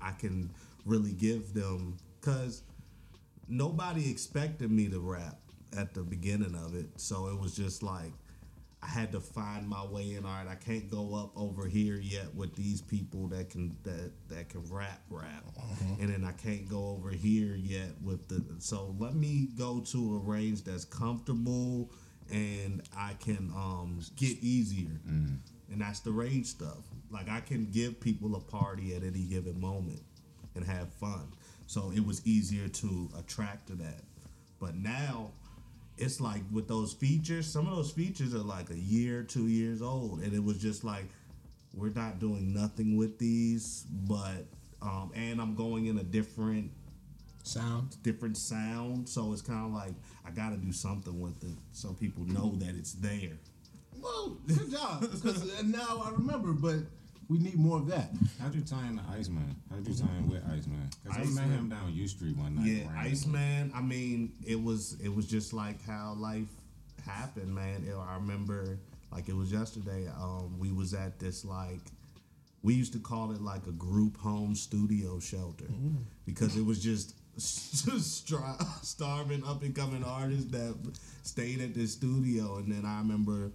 D: I can really give them because nobody expected me to rap at the beginning of it. So it was just like I had to find my way in. All right, I can't go up over here yet with these people that can that that can rap rap, and then I can't go over here yet with the. So let me go to a range that's comfortable and I can um get easier, and that's the rage stuff. Like I can give people a party at any given moment and have fun. So it was easier to attract to that. But now it's like with those features, some of those features are like a year, two years old. And it was just like, we're not doing nothing with these, but um, and I'm going in a different
A: Sound.
D: different sound. So it's kind of like I gotta do something with it so people know that it's there.
A: Well, good job. Because now I remember, but we need more of that.
E: How'd you tie in to Iceman? How'd you tie in with Iceman? Because I met him down U Street one night.
D: Yeah,
E: randomly.
D: Iceman. I mean, it was it was just like how life happened, man. It- I remember like it was yesterday. Um, we was at this like we used to call it like a group home studio shelter because it was just (laughs) just starving up and coming artists that stayed at this studio. And then I remember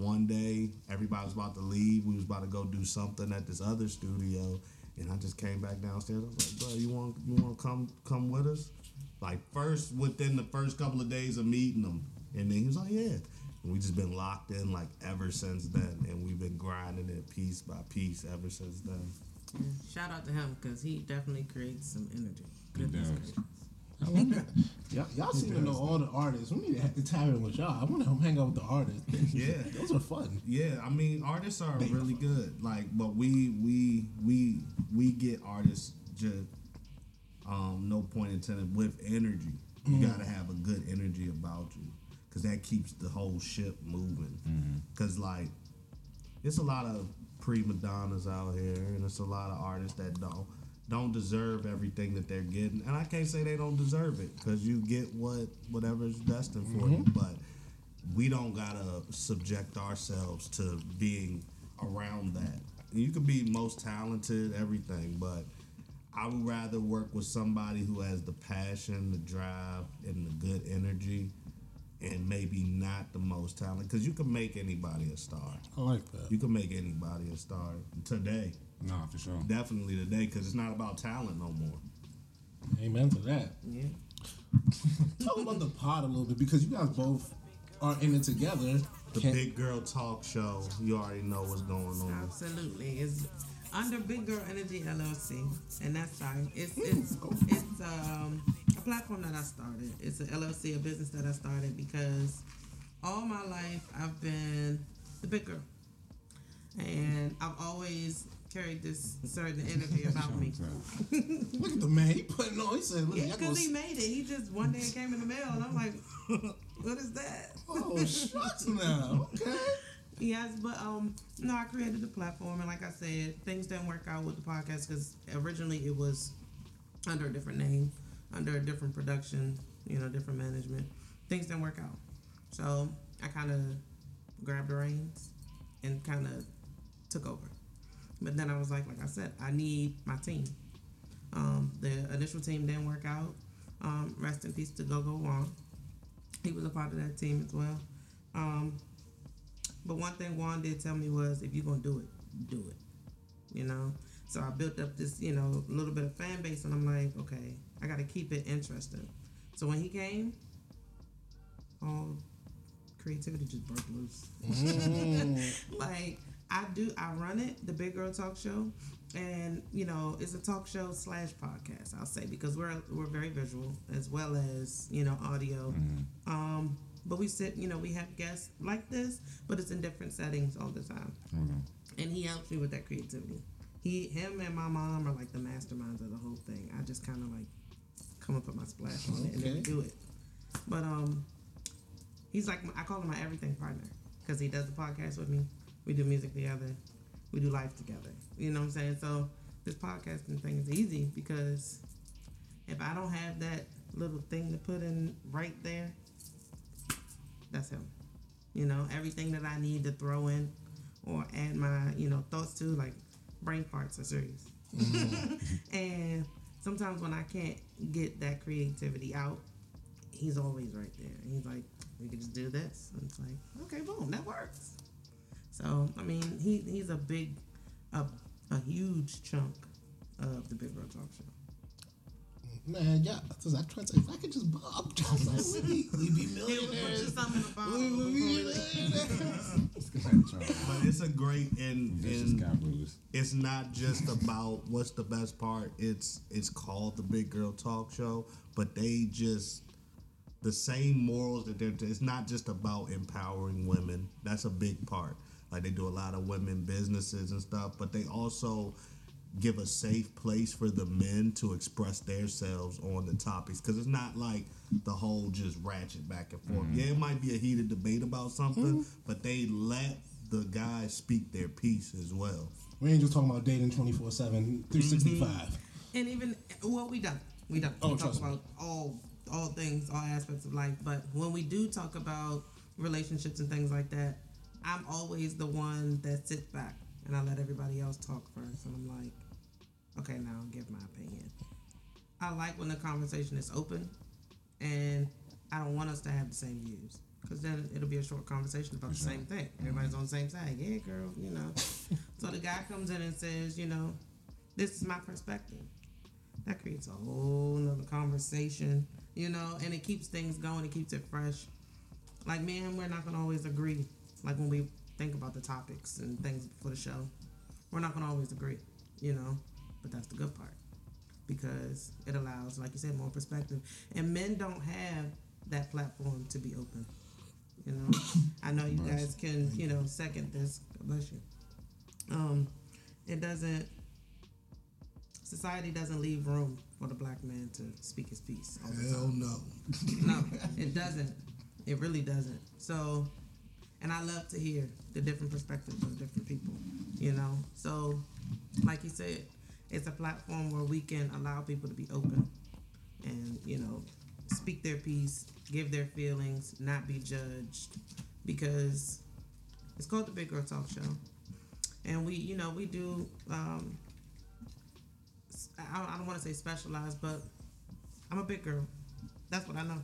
D: one day everybody was about to leave. We was about to go do something at this other studio, and I just came back downstairs. I was like, "Bro, you want you want to come come with us?" Like first within the first couple of days of meeting him, and then he was like, "Yeah." And we just been locked in like ever since then, and we've been grinding it piece by piece ever since then.
C: Shout out to him because he definitely creates some energy.
E: He
C: Goodness
E: does.
C: gracious.
A: I like. (laughs) Y'all, y'all seem to know all the artists. We need to have to tap in with y'all. I want to hang out with the artists. (laughs)
D: Yeah.
A: those are fun.
D: Yeah, I mean artists are
A: They are
D: really good. Like, but we we we we get artists just um no point intended with energy. You
A: Mm.
D: gotta have a good energy about you, cause that keeps the whole ship moving. Cause like, it's a lot of prima donnas out here, and it's a lot of artists that don't don't deserve everything that they're getting. And I can't say they don't deserve it, cause you get what whatever's destined for you, mm-hmm. but we don't gotta subject ourselves to being around that. You could be most talented, everything, but I would rather work with somebody who has the passion, the drive, and the good energy, and maybe not the most talent. Because you can make anybody a star.
A: I like that.
D: You can make anybody a star today.
E: No, for sure.
D: Definitely today, because it's not about talent no more.
A: Amen to that.
C: Yeah. (laughs)
A: Talk about the pod a little bit because you guys both are in it together.
D: The
A: Can't-
D: Big Girl Talk Show, you already know what's going on.
C: Absolutely. It's under Big Girl Energy LLC, and that's right. It's it's it's um, a platform that I started. It's an LLC, a business that I started because all my life I've been the big girl, and I've always carried this certain energy about me. (laughs)
A: Look (laughs) at the man. He putting on. He said, "Look,
C: Yeah,
A: y'all
C: because he made it. He just one day it came in the mail, and I'm like, (laughs) what is that?
A: Oh shucks now. Okay.
C: Yes, but um, no, I created the platform, and like I said, things didn't work out with the podcast because originally it was under a different name, under a different production, you know, different management. Things didn't work out, so I kind of grabbed the reins and kind of took over. But then I was like, like I said, I need my team. Um, the initial team didn't work out. Um, rest in peace to Gogo Wong. He was a part of that team as well. Um, but one thing Juan did tell me was, if you're gonna do it, do it. You know. So I built up this, you know, little bit of fan base, and I'm like, okay, I got to keep it interesting. So when he came, all creativity just broke loose. (laughs) like I do, I run it, the Big Girl Talk Show, and you know, it's a talk show slash podcast. I'll say because we're we're very visual as well as you know audio. Um, but we sit, you know, we have guests like this, but it's in different settings all the time.
E: Okay.
C: And he helps me with that creativity. He, him, and my mom are like the masterminds of the whole thing. I just kind of like come up with my splash on it and then do it. But um, he's like my, I call him my everything partner because he does the podcast with me. We do music together. We do life together. You know what I'm saying? So this podcasting thing is easy because if I don't have that little thing to put in right there, that's him. You know, everything that I need to throw in or add my, you know, thoughts to, like brain parts are serious. Mm-hmm. (laughs) and sometimes when I can't get that creativity out, he's always right there. And he's like, we could just do this. And it's like, okay, boom, that works. So, I mean, he he's a big, a, a huge chunk of the Big Girl Talk Show.
A: Man, yeah. Cause I trying to say if I could just I'm just like we, we be (laughs)
C: He would put
A: millionaires.
C: something in the bottle.
A: We would be millionaires. (laughs)
D: But it's a great and, and it's not just about what's the best part. It's it's called the Big Girl Talk Show, but they just the same morals that they're. It's not just about empowering women. That's a big part. Like they do a lot of women businesses and stuff, but they also give a safe place for the men to express themselves on the topics because it's not like the whole just ratchet back and forth. Mm-hmm. Yeah, it might be a heated debate about something, mm-hmm. but they let the guys speak their piece as well.
A: We ain't just talking about dating 24 7, 365. Mm-hmm.
C: And even well, we don't. We don't.
A: Oh,
C: we talk
A: trust me.
C: about all all things, all aspects of life. But when we do talk about relationships and things like that, I'm always the one that sits back and I let everybody else talk first. And I'm like, okay, now I'll give my opinion. I like when the conversation is open, and I don't want us to have the same views. Because then it'll be a short conversation about the same thing. Everybody's on the same side. Yeah, girl, you know. (laughs) so the guy comes in and says, you know, this is my perspective. That creates a whole nother conversation, you know, and it keeps things going, it keeps it fresh. like me and we're not gonna always agree. Like when we think about the topics and things for the show, we're not gonna always agree, you know. But that's the good part because it allows, like you said, more perspective. And men don't have that platform to be open. You know, (coughs) I know you guys can, you know, second this. God Bless you. Um, it doesn't. Society doesn't leave room for the black man to speak his piece.
A: Hell no.
C: no, it doesn't. It really doesn't. So, and I love to hear the different perspectives of different people, you know? So, like you said, it's a platform where we can allow people to be open and, you know, speak their piece, give their feelings, not be judged because it's called the Big Girl Talk Show. And we, you know, we do, um, I don't want to say specialized, but I'm a big girl. That's what I know.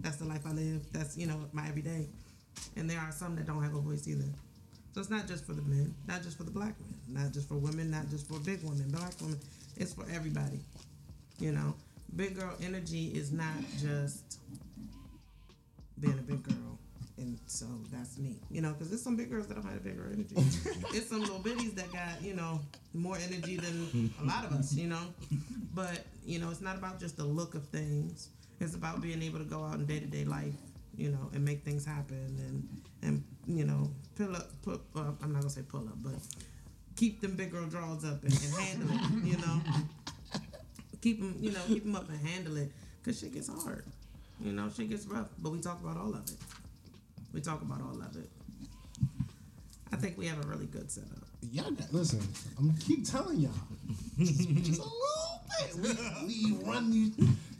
C: That's the life I live. That's you know my everyday. And there are some that don't have a voice either. So it's not just for the men, not just for the black men, not just for women, not just for big women, black women. It's for everybody. You know, big girl energy is not just being a big girl. And so that's me, you know, because there's some big girls that don't have a big girl energy. (laughs) it's some little bitties that got, you know, more energy than a lot of us, you know. But, you know, it's not about just the look of things. It's about being able to go out in day to day life, you know, and make things happen and and you know, pull up, put. Uh, I'm not gonna say pull up, but keep them big girl drawers up and, and handle it. You know, keep them, you know, keep them up and handle it, cause shit gets hard. You know, shit gets rough, but we talk about all of it. We talk about all of it. I think we have a really good setup.
A: Y'all got listen. I'm keep telling y'all. Just, a little bit. We, we run these.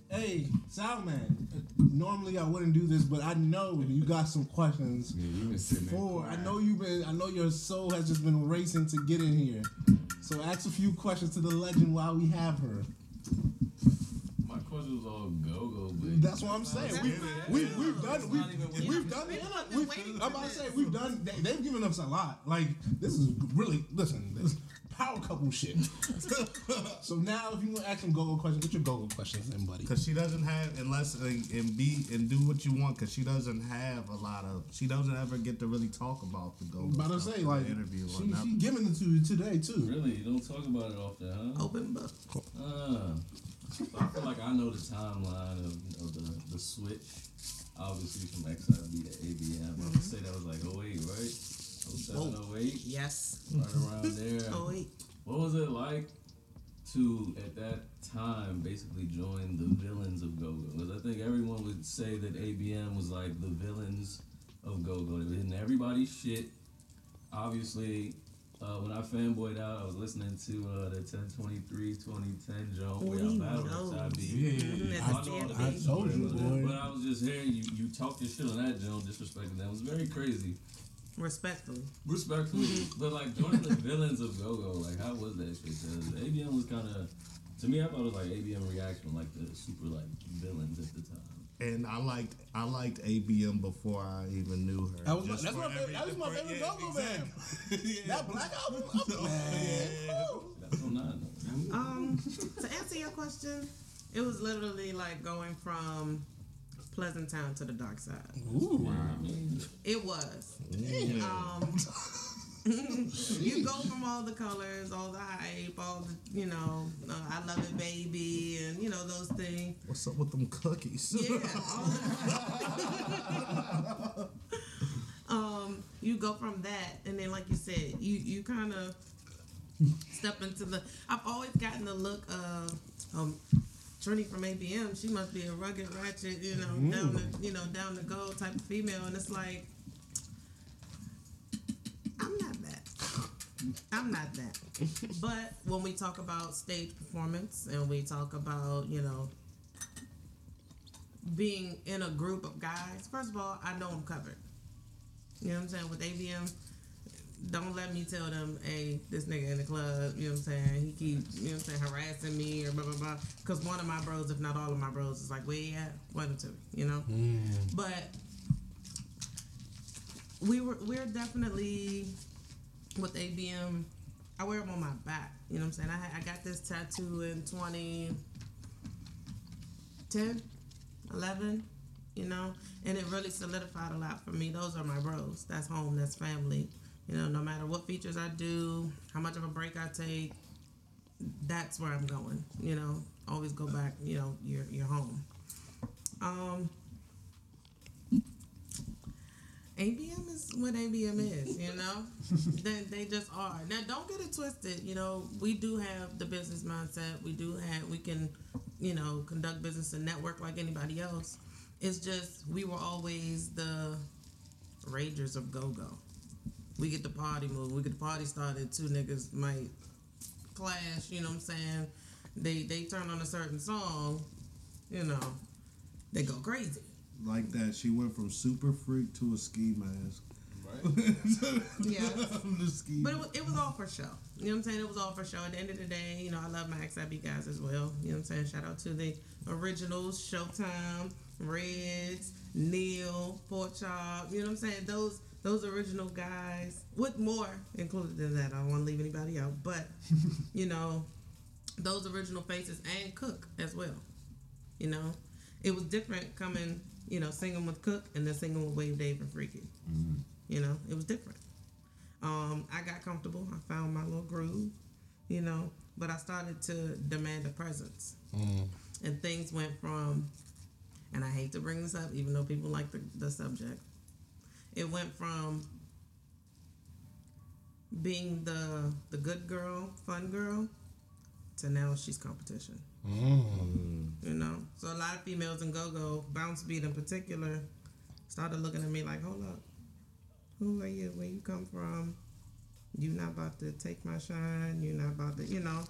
A: Hey, Salman. Normally I wouldn't do this, but I know you got some questions.
E: Yeah, you been sitting there.
A: For I know you've been. I know your soul has just been racing to get in here. So ask a few questions to the legend while we have her.
F: My question was all go go, but
A: That's what I'm saying. We, we, we've done we've,
F: not even-
A: we've done
C: We've
A: it. We've,
C: waiting
A: I'm about to say we've done. They, they've given us a lot. Like this is really listen. This power couple shit. (laughs) so now, if you want to ask some go-go questions, get your go-go questions in, buddy.
D: Cause she doesn't have unless uh, and be and do what you want. Cause she doesn't have a lot of. She doesn't ever get to really talk about the go.
A: I'm about to say like
D: interview or
A: she, she giving it to you today too.
F: really, you don't talk about it often, huh?
C: Open book.
F: Uh, I feel like I know the timeline of, of the, the switch. Obviously from XIB to ABM. I would say that was like 08, right? 07, 08,
C: Yes.
F: right around there. (laughs)
C: Oh.
F: What was it like to, at that time, basically join the villains of Go Go? Because I think everyone would say that ABM was like the villains of Go Go. They were hitting everybody's shit. Obviously, uh, when I fanboyed out, I was listening to uh, the 1023 2010 joint where
C: We
F: I battled
C: know.
F: XIB. I
C: that's
F: know all the
C: the
A: I told you,
F: but-
A: boy.
F: But I was just hearing you, you talk your shit on that joint, disrespecting them. It was very crazy.
C: Respectfully.
F: Respectfully, but like joining the villains of Go Go, like how was that shit? Because ABM was kind of, to me, I thought it was like ABM reaction, like the super like villains at the time.
D: And I liked I liked ABM before I even knew her.
A: That was my, that's my favorite.
D: every-
A: That was my favorite
D: yeah,
A: go-go band.
D: exactly. (laughs)
A: That black album, I'm man. (laughs) Woo.
F: That's on nine.
C: Um, to answer your question, it was literally like going from Pleasant Town to the dark side.
A: Ooh.
F: I mean,
C: It was. Um, (laughs) you go from all the colors, all the hype, all the you know, uh, I love it, baby, and you know those things.
D: What's up with them cookies?
C: Yeah. all the- (laughs) (laughs) um, you go from that, and then like you said, you you kind of step into the. I've always gotten the look of um, Trini from ABM. She must be a rugged, ratchet, you know, mm-hmm. down the you know down the go type of female, and it's like I'm not that. I'm not that. But when we talk about stage performance and we talk about, you know, being in a group of guys, first of all, I know I'm covered. You know what I'm saying? With ABM, don't let me tell them, hey, this nigga in the club, you know what I'm saying? He keep, you know what I'm saying, harassing me or blah, blah, blah. Because one of my bros, if not all of my bros, is like, where you at? Point to me, you know? Mm. But we were, we're definitely with ABM. I wear them on my back. You know what I'm saying? I, I got this tattoo in 2010, 11. you know, and it really solidified a lot for me. Those are my bros. That's home. That's family. You know, no matter what features I do, how much of a break I take, that's where I'm going. You know, always go back. You know, you're you're home. Um, ABM is what ABM is, you know. (laughs) they, they just are. Now, don't get it twisted. You know, we do have the business mindset. We do have. We can, you know, conduct business and network like anybody else. It's just we were always the ragers of go go. We get the party move. We get the party started. Two niggas might clash. You know what I'm saying? They they turn on a certain song. You know, they go crazy.
D: Like that, she went from super freak to a ski mask. Right. (laughs)
C: yeah.
D: From the ski
C: But it was, it was all for show. You know what I'm saying? It was all for show. At the end of the day, you know, I love my XIB guys as well. You know what I'm saying? Shout out to the originals, Showtime, Reds, Neil, Pork Chop. You know what I'm saying? Those those original guys with more included in that. I don't want to leave anybody out, but (laughs) you know, those original faces and Cook as well. You know, it was different coming, you know, singing with Cook and then singing with Wave Dave and Freaky. You know, it was different. Um, I got comfortable. I found my little groove, you know, but I started to demand a presence. And things went from, and I hate to bring this up, even though people like the, the subject, it went from being the the good girl, fun girl, to now she's competition. Mm. You know, so a lot of females in go-go, bounce beat in particular, started looking at me like, "Hold up, who are you? Where you come from? You not about to take my shine. You're not about to, you know."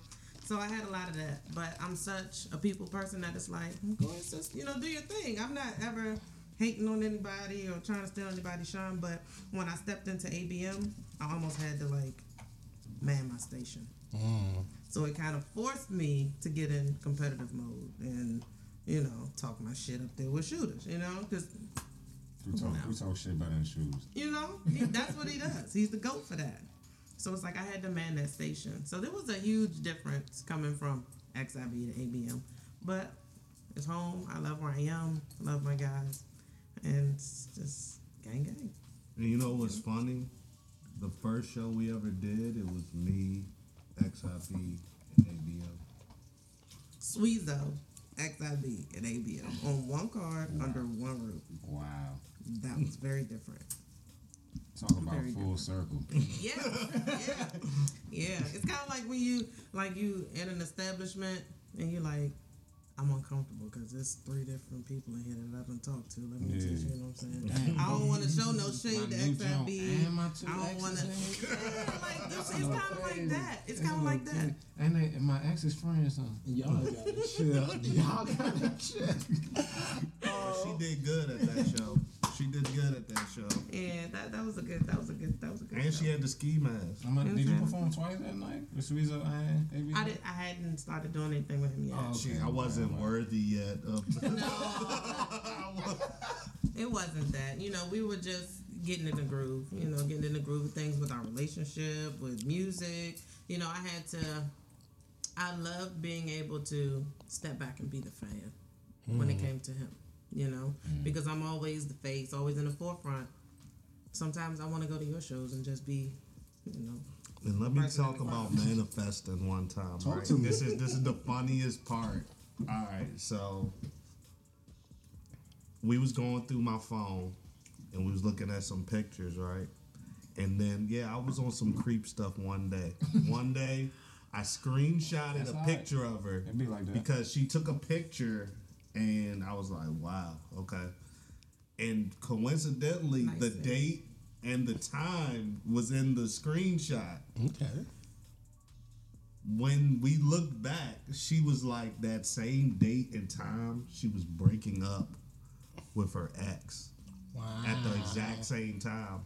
C: So I had a lot of that, but I'm such a people person that it's like, go ahead, sis, you know, do your thing. I'm not ever hating on anybody or trying to steal anybody's shine, but when I stepped into ABM, I almost had to like man my station. Mm. So it kind of forced me to get in competitive mode and, you know, talk my shit up there with shooters, you know, because,
E: Who talk, who talk shit better than shoes?
C: you know, he, that's what he does. He's the GOAT for that. So it's like I had to man that station. So there was a huge difference coming from XIB to ABM. But it's home. I love where I am. I love my guys. And it's just gang gang.
D: And you know what's funny? The first show we ever did, it was me, XIB, and ABM.
C: Sweezo, XIB, and ABO on one card under one roof.
E: Wow.
C: That was very different.
E: Talk about
C: Very
E: full circle. (laughs)
C: Yeah, yeah, yeah. It's kind of like when you like you in an establishment and you're like, I'm uncomfortable because there's three different people in here that I haven't talked to. Let me
E: Yeah.
C: teach you, you know what I'm saying? I don't want to show no shade to
B: My new joint
C: XIB.
B: and my two
C: I don't want to. Yeah, like it's, it's kind of like that. It's kind of like that.
B: And, they, and my ex's friends, huh?
A: Y'all gotta chill. (laughs) Y'all gotta chill. (laughs)
D: She did good at that show. She did good at that show.
C: Yeah, that that was a good. That was a good. That was a good.
D: And
C: show.
D: she had the ski mask.
B: I'm like, did you perform twice that night with Sweezo and
C: I did. I hadn't started doing anything with him yet.
B: Oh,
D: She,
B: okay.
D: I wasn't
B: Wow.
D: worthy yet of.
C: no, (laughs) It wasn't that. You know, we were just getting in the groove. You know, getting in the groove of things with our relationship, with music. You know, I had to. I loved being able to step back and be the fan when it mm. came to him. You know, mm-hmm. because I'm always the face, always in the forefront. Sometimes I want to go to your shows and just be, you know,
D: And let me talk about manifesting one time.
A: Talk
D: right?
A: to me.
D: This is this is the funniest part. All right, so we was going through my phone and we was looking at some pictures, right? And then yeah, I was on some creep stuff one day. (laughs) One day, I screenshotted
B: That's
D: a
B: all right.
D: picture of her
B: It'd be like that.
D: because she took a picture and I was like, wow, okay. And coincidentally,
C: Nice
D: the
C: thing.
D: date and the time was in the screenshot
A: Okay.
D: when we looked back, she was like that same date and time she was breaking up with her ex
A: Wow.
D: at the exact same time.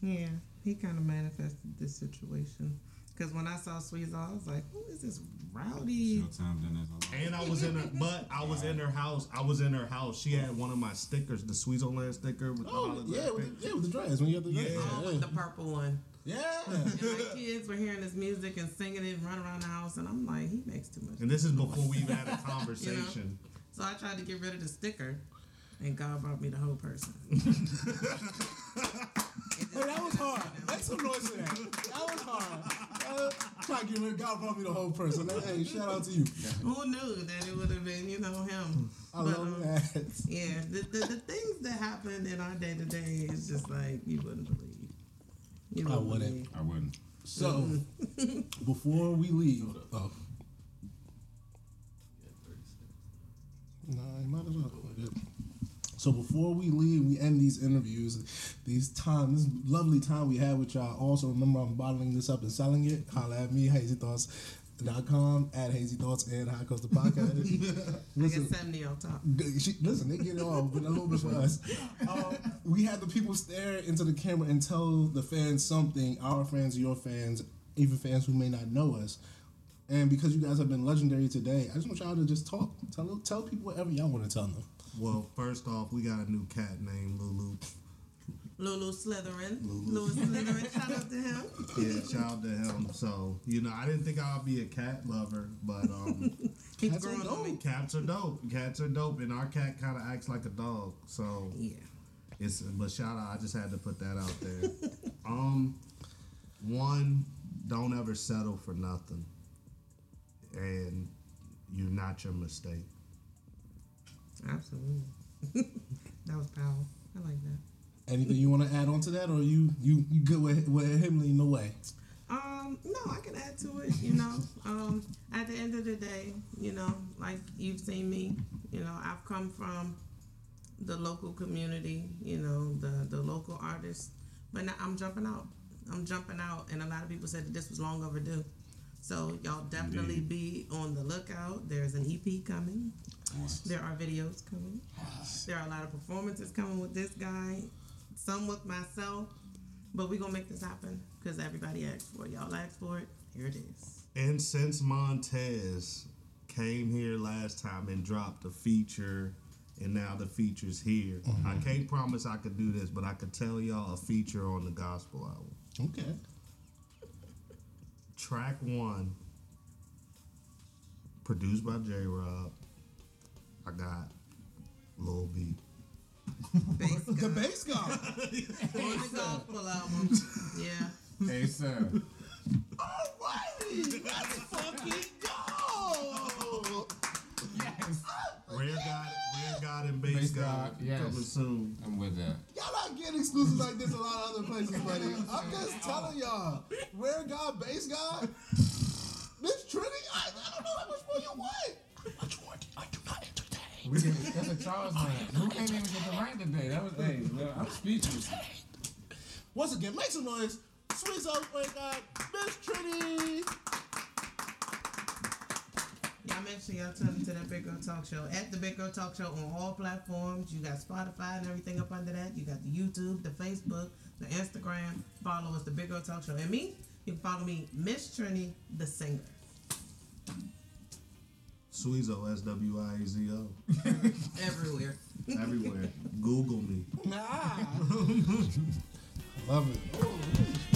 C: yeah. He kind of manifested this situation. Because when I saw Sweezo, I was like, who is this rowdy?
E: Showtime done that a lot.
D: And I was in her, but I was in her house. I was in her house. She had one of my stickers, the Sweezoland sticker with the
A: Oh
D: hologram
A: yeah, with the, yeah, with the dress when you have the dress.
D: Yeah.
C: Oh, with the purple one.
A: yeah.
C: And my kids were hearing this music and singing it and running around the house, and I'm like, he makes too much.
D: And this is before we even had a (laughs) conversation.
C: So I tried to get rid of the sticker, and God brought me the whole person.
A: Hey, (laughs) oh, that was hard. Make some noise for that. That was hard. Uh, try to get rid of God brought me the whole person. Hey, shout out to you.
C: Who knew that it would have been, you know, him?
A: I
C: But,
A: love
C: um,
A: that.
C: Yeah, the, the, the things that happen in our day to day is just like you wouldn't believe. You
A: I wouldn't.
C: believe.
E: I wouldn't.
A: So, (laughs) before we leave, oh,
F: Yeah, 36.
A: you might as well. We're good. So before we leave, we end these interviews, these time, this lovely time we had with y'all. Also, remember I'm bottling this up and selling it. Holla at me, hazythoughts.com, at Hazy Thoughts and High Coast the Podcast. (laughs)
C: I
A: Listen,
C: get 70 on top.
A: She, listen, they get it all, but a little bit for us. (laughs) Um, we had the people stare into the camera and tell the fans something, our fans, your fans, even fans who may not know us. And because you guys have been legendary today, I just want y'all to just talk. Tell tell people whatever y'all want to tell them.
D: Well, first off, we got a new cat named Lulu.
C: Lulu Slytherin.
D: Lulu.
C: Lulu Slytherin. Shout out to him.
D: Yeah, shout out to him. So, you know, I didn't think I'd be a cat lover, but um, (laughs)
A: Cats are
C: me.
D: cats are dope. Cats are dope, and our cat kind of acts like a dog. So,
C: Yeah.
D: It's but shout out. I just had to put that out there. (laughs) um, one, don't ever settle for nothing, and you're not your mistake.
C: Absolutely. (laughs) that was powerful. I like that.
A: Anything you want to add on to that, or you you you good with with him leading the way?
C: Um, no, I can add to it, you know. (laughs) um, at the end of the day, you know, like you've seen me, you know, I've come from the local community, you know, the the local artists, but now I'm jumping out. I'm jumping out, and a lot of people said that this was long overdue. So y'all definitely be on the lookout. There's an EP coming. There are videos coming. (sighs) There are a lot of performances coming with this guy. Some with myself. But we're gonna make this happen because everybody asked for it. Y'all asked for it. Here it is.
D: And since Montez came here last time and dropped a feature, and now the feature's here, I mm-hmm. can't promise I could do this, but I could tell y'all a feature on the gospel album.
A: Okay.
D: Track one, produced by J Rob. I got Lil B.
C: Bass
A: The bass guy.
C: On the gospel album. Yeah.
B: Hey, sir.
A: Oh, Alrighty, let's fucking go.
B: Yes.
D: Rare God, Rare God and Bass,
B: Bass
D: God,
B: God, yes.
D: coming soon.
B: I'm with that.
A: Y'all not getting exclusives like this a lot of other places, buddy. I'm just telling y'all. Rare God, bass God, Miss Trinity. I, I don't know which one you want. Which one I do not entertain.
B: We get, that's a Charles man. Who can't even get the rank today? That was hey, well, I'm speechless.
A: Once again, make some noise. Sweet Soul Rare God, uh, Miss Trinity.
C: Y'all make sure y'all tune into that Big Girl Talk Show at the Big Girl Talk Show on all platforms. You got Spotify and everything up under that. You got the YouTube, the Facebook, the Instagram. Follow us, the Big Girl Talk Show. And me, you can follow me, Miss Trini, the singer.
D: Sweezo, S W I Z O. (laughs)
C: Everywhere.
D: Everywhere. Google me.
A: Nah. (laughs) Love it.